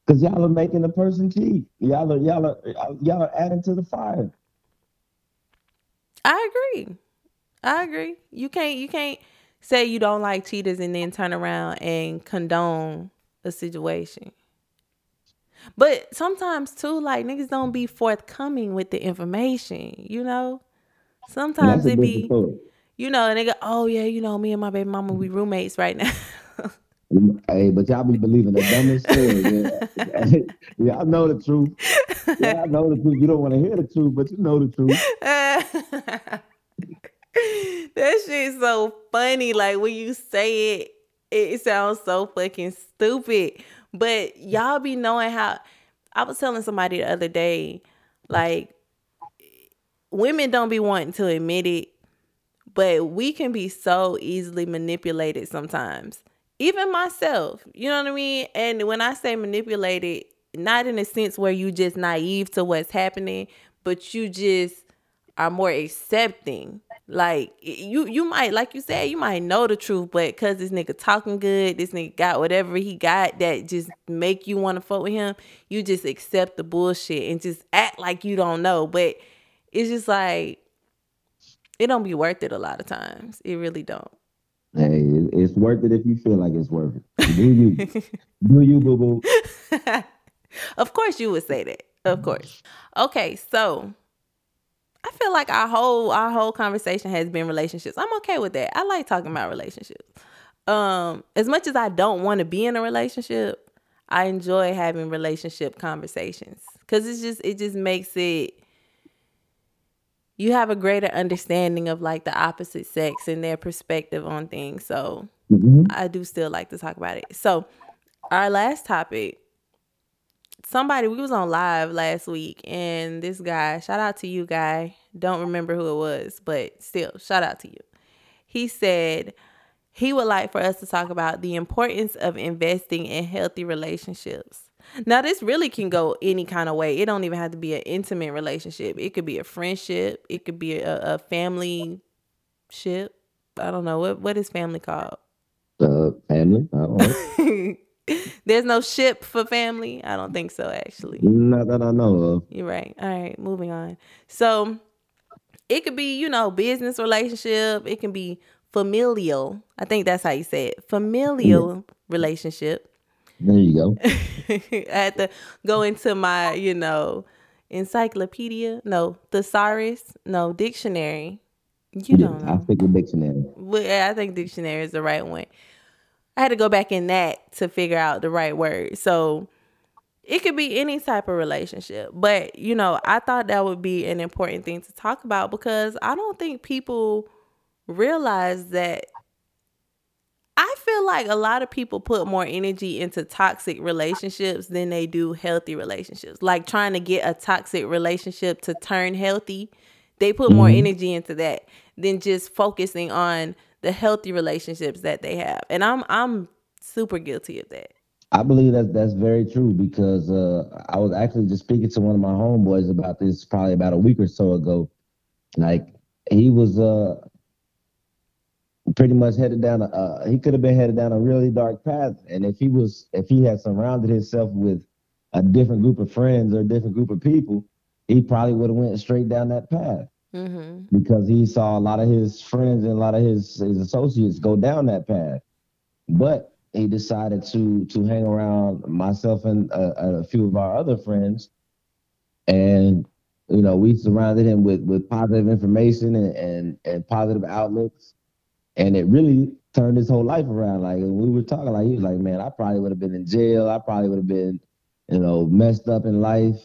Cause y'all are making the person cheat. Y'all are y'all are y'all are adding to the fire. I agree. I agree. You can't you can't say you don't like cheaters and then turn around and condone a situation. But sometimes too, like niggas don't be forthcoming with the information, you know? Sometimes it be you know, and they go, Oh yeah, you know, me and my baby mama we roommates right now. [laughs] Hey, but y'all be believing the dumbest story. Yeah. [laughs] y'all know the truth. Yeah, I know the truth. You don't want to hear the truth, but you know the truth. [laughs] [laughs] that shit's so funny. Like when you say it, it sounds so fucking stupid. But y'all be knowing how I was telling somebody the other day, like women don't be wanting to admit it, but we can be so easily manipulated sometimes even myself, you know what I mean? And when I say manipulated, not in a sense where you just naive to what's happening, but you just are more accepting. Like you you might like you said, you might know the truth, but cause this nigga talking good, this nigga got whatever he got that just make you want to fuck with him, you just accept the bullshit and just act like you don't know. But it's just like it don't be worth it a lot of times. It really don't. Hey, it's worth it if you feel like it's worth it. Do you? [laughs] Do you, boo boo? [laughs] of course, you would say that. Of course. Okay, so I feel like our whole our whole conversation has been relationships. I'm okay with that. I like talking about relationships. Um, as much as I don't want to be in a relationship, I enjoy having relationship conversations because it's just it just makes it you have a greater understanding of like the opposite sex and their perspective on things. So mm-hmm. I do still like to talk about it. So our last topic, somebody we was on live last week and this guy, shout out to you guy. Don't remember who it was, but still, shout out to you. He said he would like for us to talk about the importance of investing in healthy relationships. Now this really can go any kind of way. It don't even have to be an intimate relationship. It could be a friendship. It could be a, a family ship. I don't know what what is family called. Uh, family. [laughs] I don't know. There's no ship for family. I don't think so. Actually, not that I know of. You're right. All right, moving on. So it could be you know business relationship. It can be familial. I think that's how you say it. Familial yeah. relationship there you go. [laughs] I had to go into my, you know, encyclopedia. No, thesaurus. No, dictionary. You don't know. I think a dictionary. Well, I think dictionary is the right one. I had to go back in that to figure out the right word. So it could be any type of relationship. But, you know, I thought that would be an important thing to talk about because I don't think people realize that I feel like a lot of people put more energy into toxic relationships than they do healthy relationships. Like trying to get a toxic relationship to turn healthy, they put more mm-hmm. energy into that than just focusing on the healthy relationships that they have. And I'm I'm super guilty of that. I believe that that's very true because uh, I was actually just speaking to one of my homeboys about this probably about a week or so ago. Like he was uh pretty much headed down a uh, he could have been headed down a really dark path and if he was if he had surrounded himself with a different group of friends or a different group of people he probably would have went straight down that path mm-hmm. because he saw a lot of his friends and a lot of his his associates go down that path but he decided to to hang around myself and a, a few of our other friends and you know we surrounded him with with positive information and and, and positive outlooks and it really turned his whole life around. Like we were talking, like he was like, "Man, I probably would have been in jail. I probably would have been, you know, messed up in life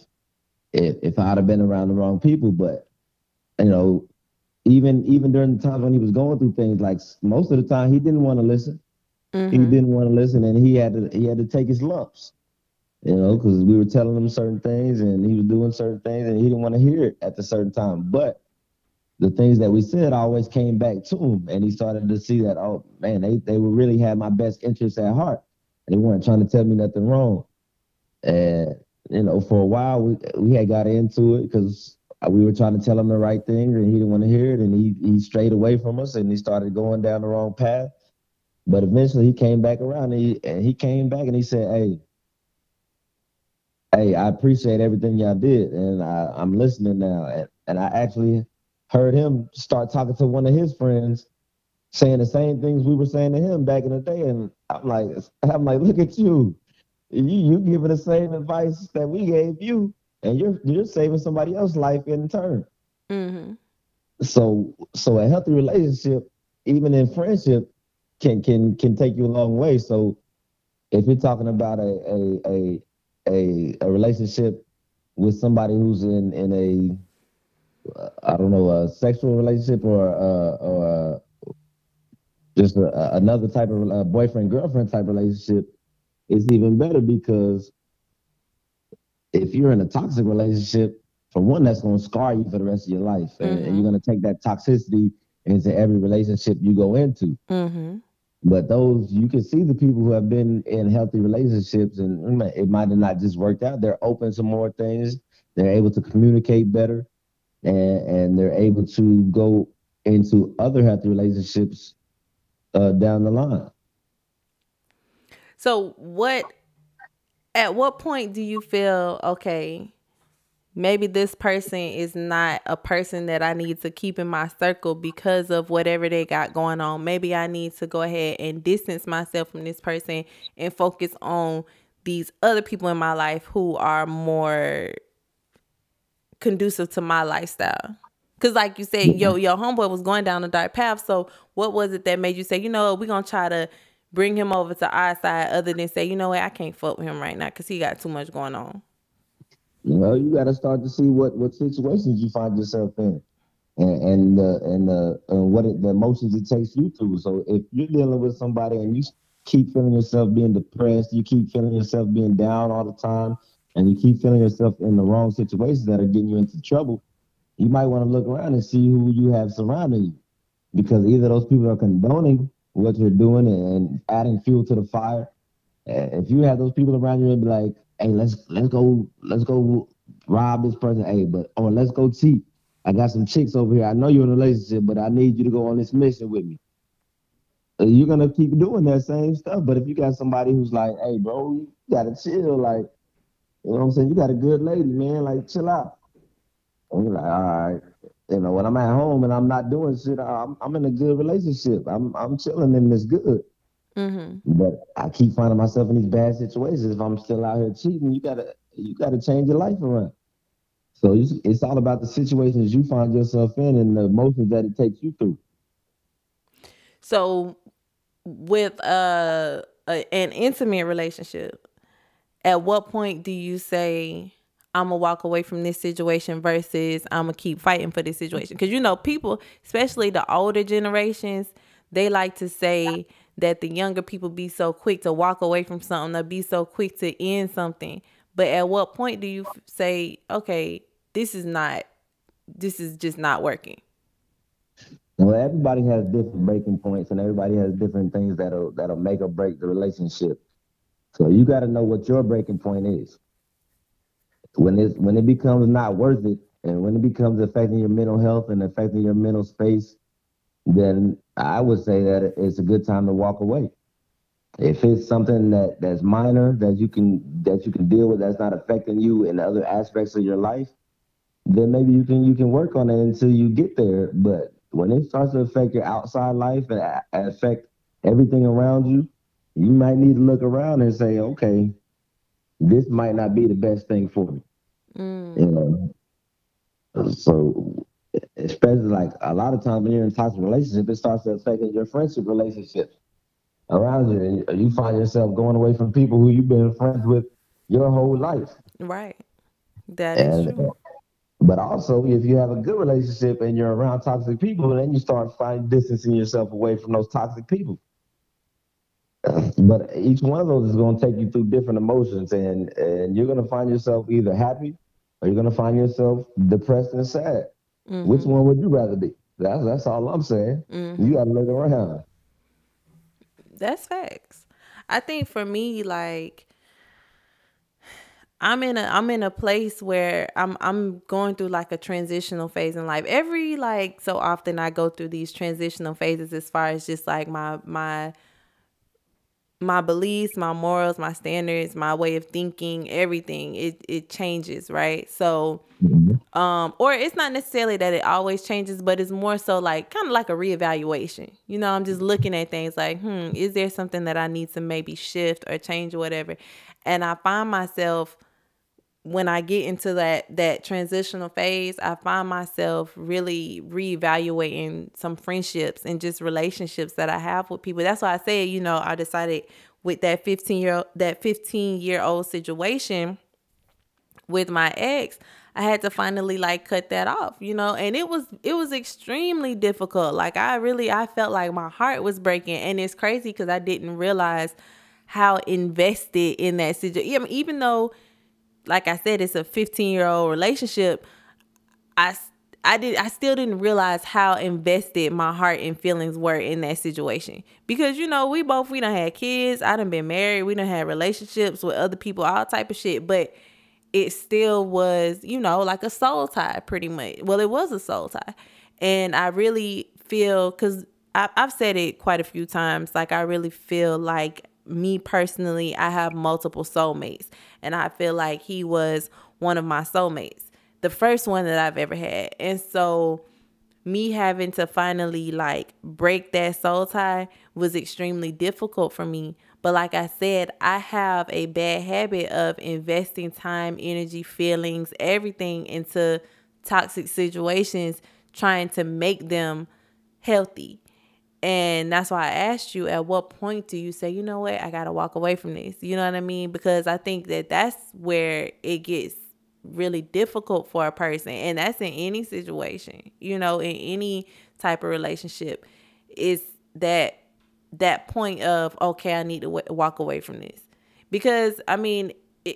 if if I'd have been around the wrong people." But you know, even even during the times when he was going through things, like most of the time, he didn't want to listen. Mm-hmm. He didn't want to listen, and he had to he had to take his lumps. You know, because we were telling him certain things, and he was doing certain things, and he didn't want to hear it at the certain time. But the things that we said always came back to him and he started to see that oh man they, they were really had my best interests at heart they weren't trying to tell me nothing wrong and you know for a while we we had got into it because Uh, we were trying to tell him the right thing and he didn't want to hear it and he he strayed away from us and he started going down the wrong path but eventually he came back around and he, and he came back and he said hey hey i appreciate everything y'all did and I, i'm listening now and, and i actually heard him start talking to one of his friends saying the same things we were saying to him back in the day. And I'm like, I'm like, look at you. you you giving the same advice that we gave you, and you're you're saving somebody else's life in turn. Mm-hmm. So so a healthy relationship, even in friendship, can can can take you a long way. So if you're talking about a a a a, a relationship with somebody who's in in a I don't know a sexual relationship or uh, or just a, another type of uh, boyfriend girlfriend type relationship, it's even better because if you're in a toxic relationship, for one, that's going to scar you for the rest of your life, and, mm-hmm. and you're going to take that toxicity into every relationship you go into. Mm-hmm. But those you can see the people who have been in healthy relationships, and it might have not just worked out. They're open to more things. They're able to communicate better, and and they're able to go into other healthy relationships uh, down the line. So what? At what point do you feel okay? maybe this person is not a person that I need to keep in my circle because of whatever they got going on. Maybe I need to go ahead and distance myself from this person and focus on these other people in my life who are more conducive to my lifestyle. Cause like you said, yo, your homeboy was going down a dark path. So what was it that made you say, you know, we're gonna try to bring him over to our side other than say, you know what, I can't fuck with him right now because he got too much going on. You know, you got to start to see what what situations you find yourself in, and and uh, and uh, uh, what it, the emotions it takes you through. So if you're dealing with somebody and you keep feeling yourself being depressed, you keep feeling yourself being down all the time, and you keep feeling yourself in the wrong situations that are getting you into trouble, you might want to look around and see who you have surrounding you, because either those people are condoning what you're doing and adding fuel to the fire. If you have those people around you and be like, hey, let's let's go let's go rob this person. Hey, but or let's go cheat. I got some chicks over here. I know you're in a relationship, but I need you to go on this mission with me. You're gonna keep doing that same stuff. But if you got somebody who's like, hey, bro, you gotta chill, like, you know what I'm saying? You got a good lady, man. Like, chill out. And you're like, all right. You know, when I'm at home and I'm not doing shit, I'm, I'm in a good relationship. I'm I'm chilling and it's good. Mm-hmm. But I keep finding myself in these bad situations. If I'm still out here cheating, you gotta you gotta change your life around. So it's, it's all about the situations you find yourself in and the emotions that it takes you through. So, with uh, a, an intimate relationship, at what point do you say I'm gonna walk away from this situation versus I'm gonna keep fighting for this situation? Because you know, people, especially the older generations, they like to say that the younger people be so quick to walk away from something, to be so quick to end something. But at what point do you say, okay, this is not, this is just not working? Well, everybody has different breaking points, and everybody has different things that'll that'll make or break the relationship. So you got to know what your breaking point is. When it when it becomes not worth it, and when it becomes affecting your mental health and affecting your mental space, then I would say that it's a good time to walk away. If it's something that that's minor that you can that you can deal with that's not affecting you in other aspects of your life, then maybe you can you can work on it until you get there. But when it starts to affect your outside life and affect everything around you, you might need to look around and say, okay, this might not be the best thing for me. Mm. You know. So especially like a lot of times when you're in a toxic relationship, it starts to affect your friendship relationships around you. And you find yourself going away from people who you've been friends with your whole life. Right. That and, is true. But also, if you have a good relationship and you're around toxic people, then you start finding distancing yourself away from those toxic people. But each one of those is going to take you through different emotions, and and you're going to find yourself either happy or you're going to find yourself depressed and sad. Mm-hmm. Which one would you rather be? That's that's all I'm saying. Mm-hmm. You got to look around. That's facts. I think for me, like I'm in a I'm in a place where I'm I'm going through like a transitional phase in life. Every like so often I go through these transitional phases as far as just like my my my beliefs, my morals, my standards, my way of thinking, everything it it changes, right? So mm-hmm. um or it's not necessarily that it always changes, but it's more so like kind of like a reevaluation. You know, I'm just looking at things like, hmm, is there something that I need to maybe shift or change or whatever? And I find myself when I get into that that transitional phase, I find myself really reevaluating some friendships and just relationships that I have with people. That's why I say, you know, I decided with that 15 year that 15 year old situation with my ex, I had to finally like cut that off, you know, and it was it was extremely difficult. Like I really I felt like my heart was breaking and it's crazy cuz I didn't realize how invested in that situation even though like I said, it's a 15 year old relationship. I I did I still didn't realize how invested my heart and feelings were in that situation. Because you know, we both we done had kids, I done been married, we done had relationships with other people, all type of shit. But it still was, you know, like a soul tie pretty much. Well, it was a soul tie. And I really feel because I've said it quite a few times, like I really feel like me personally, I have multiple soulmates, and I feel like he was one of my soulmates, the first one that I've ever had. And so, me having to finally like break that soul tie was extremely difficult for me. But like I said, I have a bad habit of investing time, energy, feelings, everything into toxic situations, trying to make them healthy. And that's why I asked you at what point do you say, you know what, I got to walk away from this? You know what I mean? Because I think that that's where it gets really difficult for a person. And that's in any situation, you know, in any type of relationship, is that that point of, okay, I need to w- walk away from this. Because, I mean,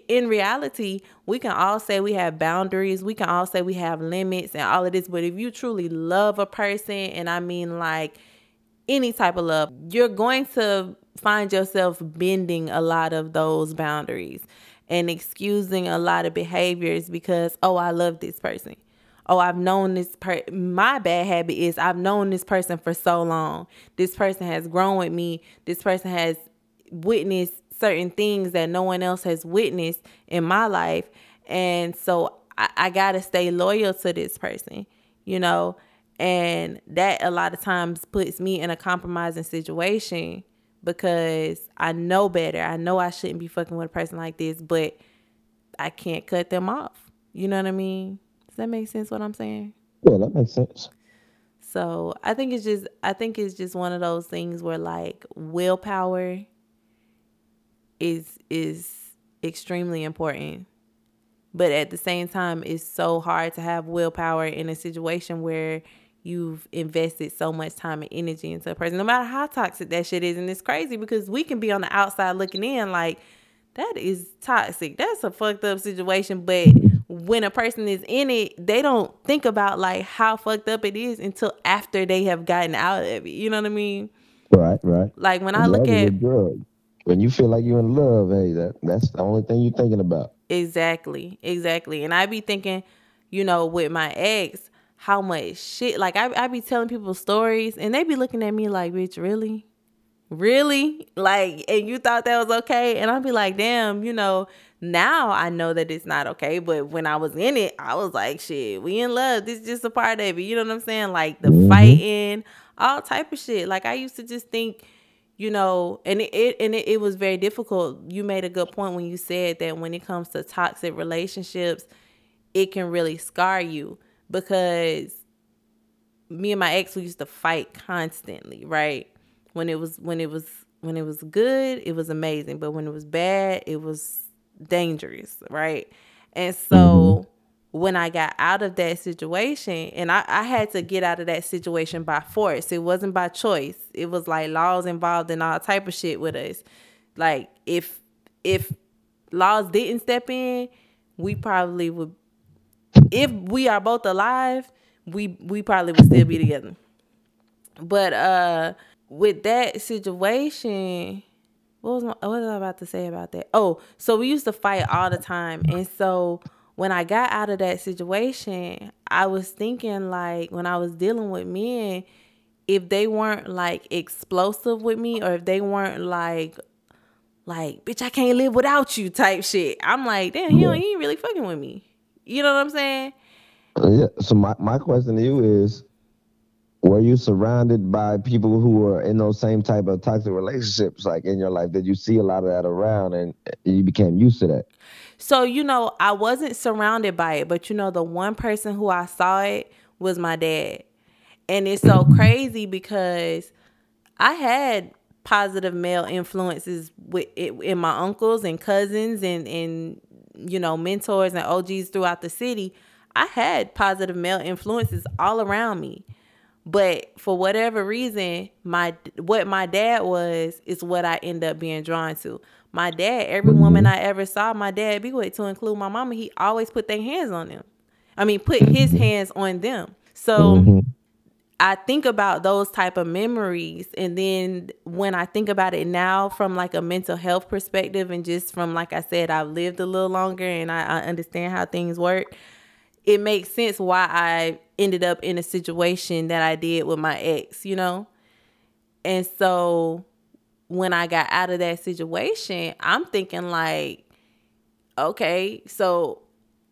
in reality, we can all say we have boundaries, we can all say we have limits and all of this, but if you truly love a person, and I mean like any type of love, you're going to find yourself bending a lot of those boundaries and excusing a lot of behaviors because, oh, I love this person. Oh, I've known this per my bad habit is I've known this person for so long. This person has grown with me. This person has witnessed certain things that no one else has witnessed in my life. And so I, I gotta stay loyal to this person, you know. And that a lot of times puts me in a compromising situation because I know better. I know I shouldn't be fucking with a person like this, but I can't cut them off. You know what I mean? Does that make sense what I'm saying? Yeah, that makes sense. So I think it's just I think it's just one of those things where like willpower is is extremely important. But at the same time, it's so hard to have willpower in a situation where you've invested so much time and energy into a person, no matter how toxic that shit is. And it's crazy because we can be on the outside looking in like, that is toxic. That's a fucked up situation. But when a person is in it, they don't think about like how fucked up it is until after they have gotten out of it. You know what I mean? Right, right. Like when I look at drug, when you feel like you're in love, hey, that that's the only thing you're thinking about. Exactly, exactly. And I be thinking, you know, with my ex, how much shit like I I be telling people stories and they be looking at me like, bitch, really? Really? Like, and you thought that was okay? And I'll be like, damn, you know, now I know that it's not okay. But when I was in it, I was like, shit, we in love. This is just a part of it. You know what I'm saying? Like the mm-hmm. fighting, all type of shit. Like I used to just think, you know, and it, it and it, it was very difficult. You made a good point when you said that when it comes to toxic relationships, it can really scar you because me and my ex we used to fight constantly, right? When it was when it was when it was good, it was amazing, but when it was bad, it was dangerous, right? And so mm-hmm. when I got out of that situation, and I, I had to get out of that situation by force. It wasn't by choice. It was like laws involved and all type of shit with us. Like if if laws didn't step in, we probably would if we are both alive, we we probably would still be together. But uh with that situation, what was my, what was I about to say about that? Oh, so we used to fight all the time, and so when I got out of that situation, I was thinking like when I was dealing with men, if they weren't like explosive with me, or if they weren't like like, bitch, I can't live without you type shit. I'm like, damn, he, he ain't really fucking with me. You know what I'm saying? Yeah. So my, my question to you is were you surrounded by people who were in those same type of toxic relationships like in your life? Did you see a lot of that around and you became used to that? So, you know, I wasn't surrounded by it, but you know, the one person who I saw it was my dad. And it's so [laughs] crazy because I had positive male influences with it, in my uncles and cousins and and you know mentors and OGs throughout the city. I had positive male influences all around me. But for whatever reason, my what my dad was is what I end up being drawn to. My dad, every woman I ever saw, my dad be with, to include my mama, he always put their hands on them. I mean, put his hands on them. So mm-hmm. I think about those type of memories and then when I think about it now from like a mental health perspective and just from like I said I've lived a little longer and I, I understand how things work it makes sense why I ended up in a situation that I did with my ex, you know? And so when I got out of that situation, I'm thinking like, okay, so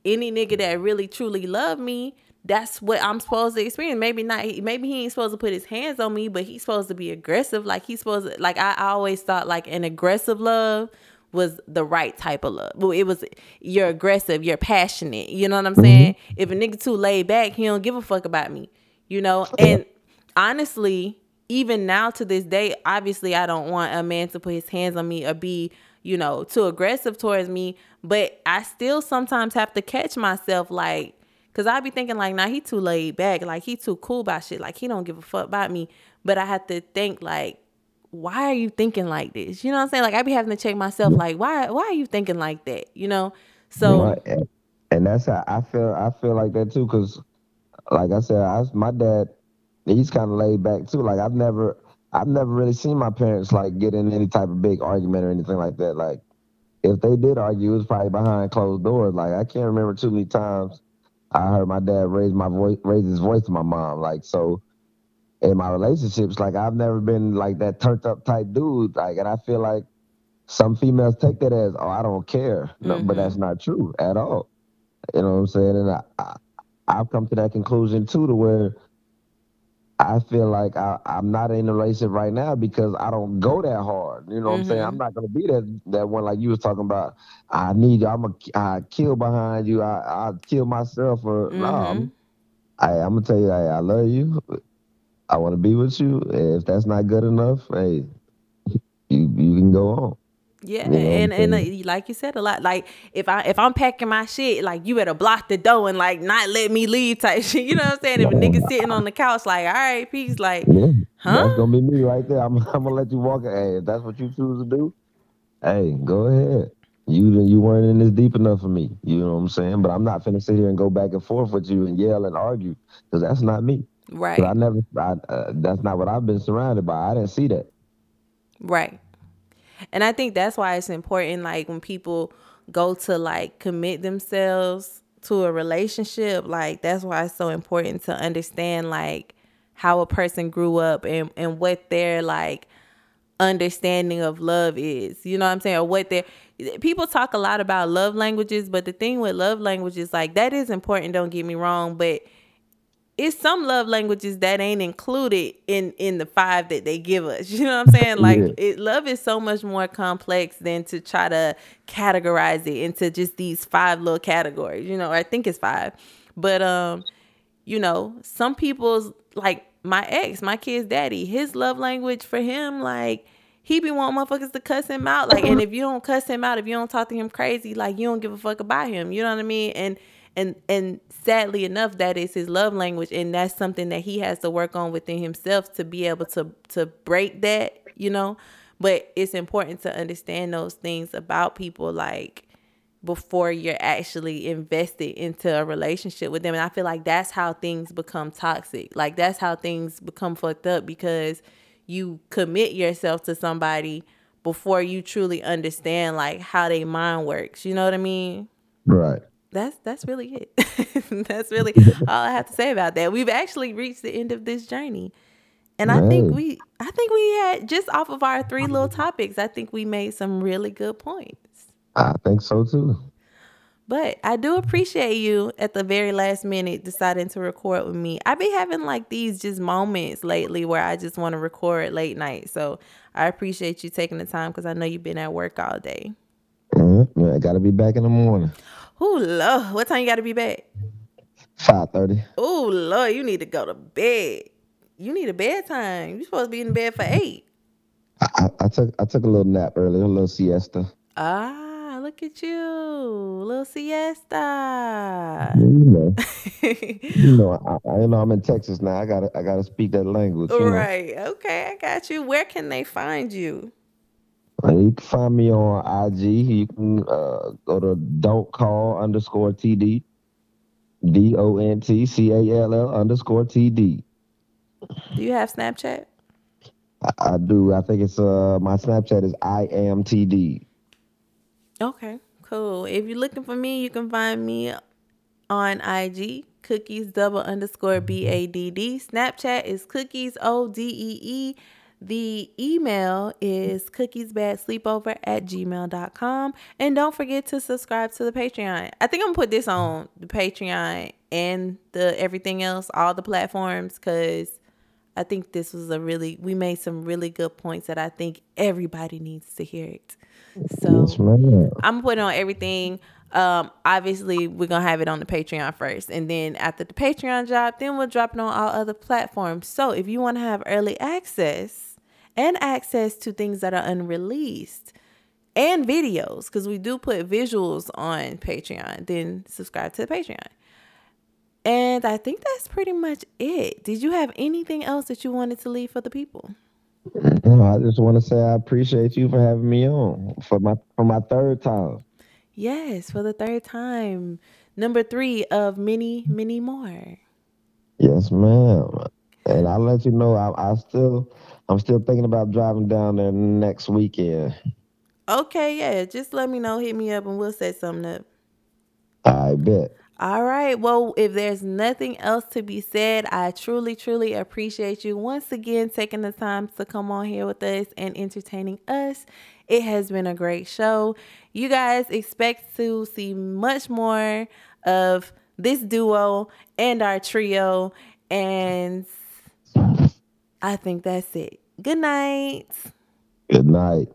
any nigga that really truly loved me, that's what I'm supposed to experience. Maybe not. Maybe he ain't supposed to put his hands on me, but he's supposed to be aggressive. Like he's supposed to. Like I, I always thought, like an aggressive love was the right type of love. Well, it was you're aggressive, you're passionate. You know what I'm mm-hmm. saying? If a nigga too laid back, he don't give a fuck about me. You know? And honestly, even now to this day, obviously I don't want a man to put his hands on me or be, you know, too aggressive towards me. But I still sometimes have to catch myself like Cause I'd be thinking like, nah, he too laid back. Like he too cool about shit. Like he don't give a fuck about me. But I have to think like, why are you thinking like this? You know what I'm saying? Like I'd be having to check myself, like why why are you thinking like that? You know? So and, and that's how I feel I feel like that too, cause like I said, I, my dad, he's kind of laid back too. Like I've never I've never really seen my parents like get in any type of big argument or anything like that. Like if they did argue, it was probably behind closed doors. Like I can't remember too many times I heard my dad raise my voice raise his voice to my mom. Like so in my relationships, like I've never been like that turned up type dude. Like, and I feel like some females take that as, oh, I don't care. No, mm-hmm. but that's not true at all. You know what I'm saying? And I, I, I've come to that conclusion too, to where I feel like I, I'm not in a relationship right now because I don't go that hard. You know what mm-hmm. I'm saying? I'm mm-hmm. not gonna be that that one like you was talking about. I need you. I'm a I kill behind you. I I kill myself or mm-hmm. no. I'm, I, I'm gonna tell you, I, I love you. I want to be with you. If that's not good enough, hey, you you can go on. Yeah, and and uh, like you said a lot. Like if I if I'm packing my shit, like you better block the door and like not let me leave type [laughs] shit. You know what I'm saying? If a nigga sitting on the couch, like all right, peace, like yeah, huh? That's gonna be me right there. I'm [laughs] I'm gonna let you walk. Hey, if that's what you choose to do, hey, go ahead. You you weren't in this deep enough for me. You know what I'm saying? But I'm not finna sit here and go back and forth with you and yell and argue because that's not me. Right. I never. I, uh, that's not what I've been surrounded by. I didn't see that. Right. And I think that's why it's important. Like when people go to like commit themselves to a relationship, like that's why it's so important to understand like how a person grew up and and what their like understanding of love is. You know what I'm saying? Or what their people talk a lot about love languages, but the thing with love languages, like that is important, don't get me wrong, but it's some love languages that ain't included in in the five that they give us. [laughs] You know what I'm saying? Like yeah. it, love is so much more complex than to try to categorize it into just these five little categories. You know, I think it's five, but um, you know, some people's like my ex, my kid's daddy, his love language for him like he be wanting motherfuckers to cuss him out. Like, and if you don't cuss him out, if you don't talk to him crazy, like you don't give a fuck about him. You know what I mean? And and and sadly enough that is his love language and that's something that he has to work on within himself to be able to to break that you know? But it's important to understand those things about people like before you're actually invested into a relationship with them and i feel like that's how things become toxic. Like that's how things become fucked up because you commit yourself to somebody before you truly understand like how their mind works you know what i mean? Right that's that's really it. [laughs] that's really [laughs] all I have to say about that. We've actually reached the end of this journey. And I think we I think we had just off of our three little [laughs] topics, I think we made some really good points. I think so too. But I do appreciate you at the very last minute deciding to record with me. I've been having like these just moments lately where I just want to record late night. So I appreciate you taking the time because I know you've been at work all day. Mm-hmm. I gotta be back in the morning. Oh Lord, what time you gotta be back? Five thirty. Oh Lord, you need to go to bed. You need a bedtime. You're supposed to be in bed for eight. I, I took I took a little nap earlier, a little siesta. Ah, look at you, a little siesta. You know, [laughs] you know, I, I you know I'm in Texas now. I gotta I gotta speak that language. You know. Okay, I got you. Where can they find you? Uh, You can find me on IG. You can uh, go to don't call underscore TD. D O N T C A L L underscore TD. Do you have Snapchat? I, I do. I think it's uh my Snapchat is I am TD. Okay, cool. If you're looking for me, you can find me on IG, cookies double underscore B A D D. Snapchat is cookies O D E E. The email is cookiesbadsleepover at gmail.com. And don't forget to subscribe to the Patreon. I think I'm gonna put this on the Patreon and the everything else, all the platforms, because I think this was a really we made some really good points that I think everybody needs to hear it. So Yes. I'm putting on everything. Um, obviously, we're gonna have it on the Patreon first, and then after the Patreon drop, then we'll drop it on all other platforms. So if you want to have early access and access to things that are unreleased and videos, because we do put visuals on Patreon, then subscribe to the Patreon. And I think that's pretty much it. Did you have anything else that you wanted to leave for the people? No, I just want to say I appreciate you for having me on for my for my third time. Yes, for the third time. Number three of many, many more. Yes, ma'am. And I'll let you know I, I still I'm still thinking about driving down there next weekend. Okay, yeah. Just let me know. Hit me up and we'll set something up. I bet. All right. Well, if there's nothing else to be said, I truly, truly appreciate you once again taking the time to come on here with us and entertaining us. It has been a great show. You guys expect to see much more of this duo and our trio. And I think that's it. Good night. Good night.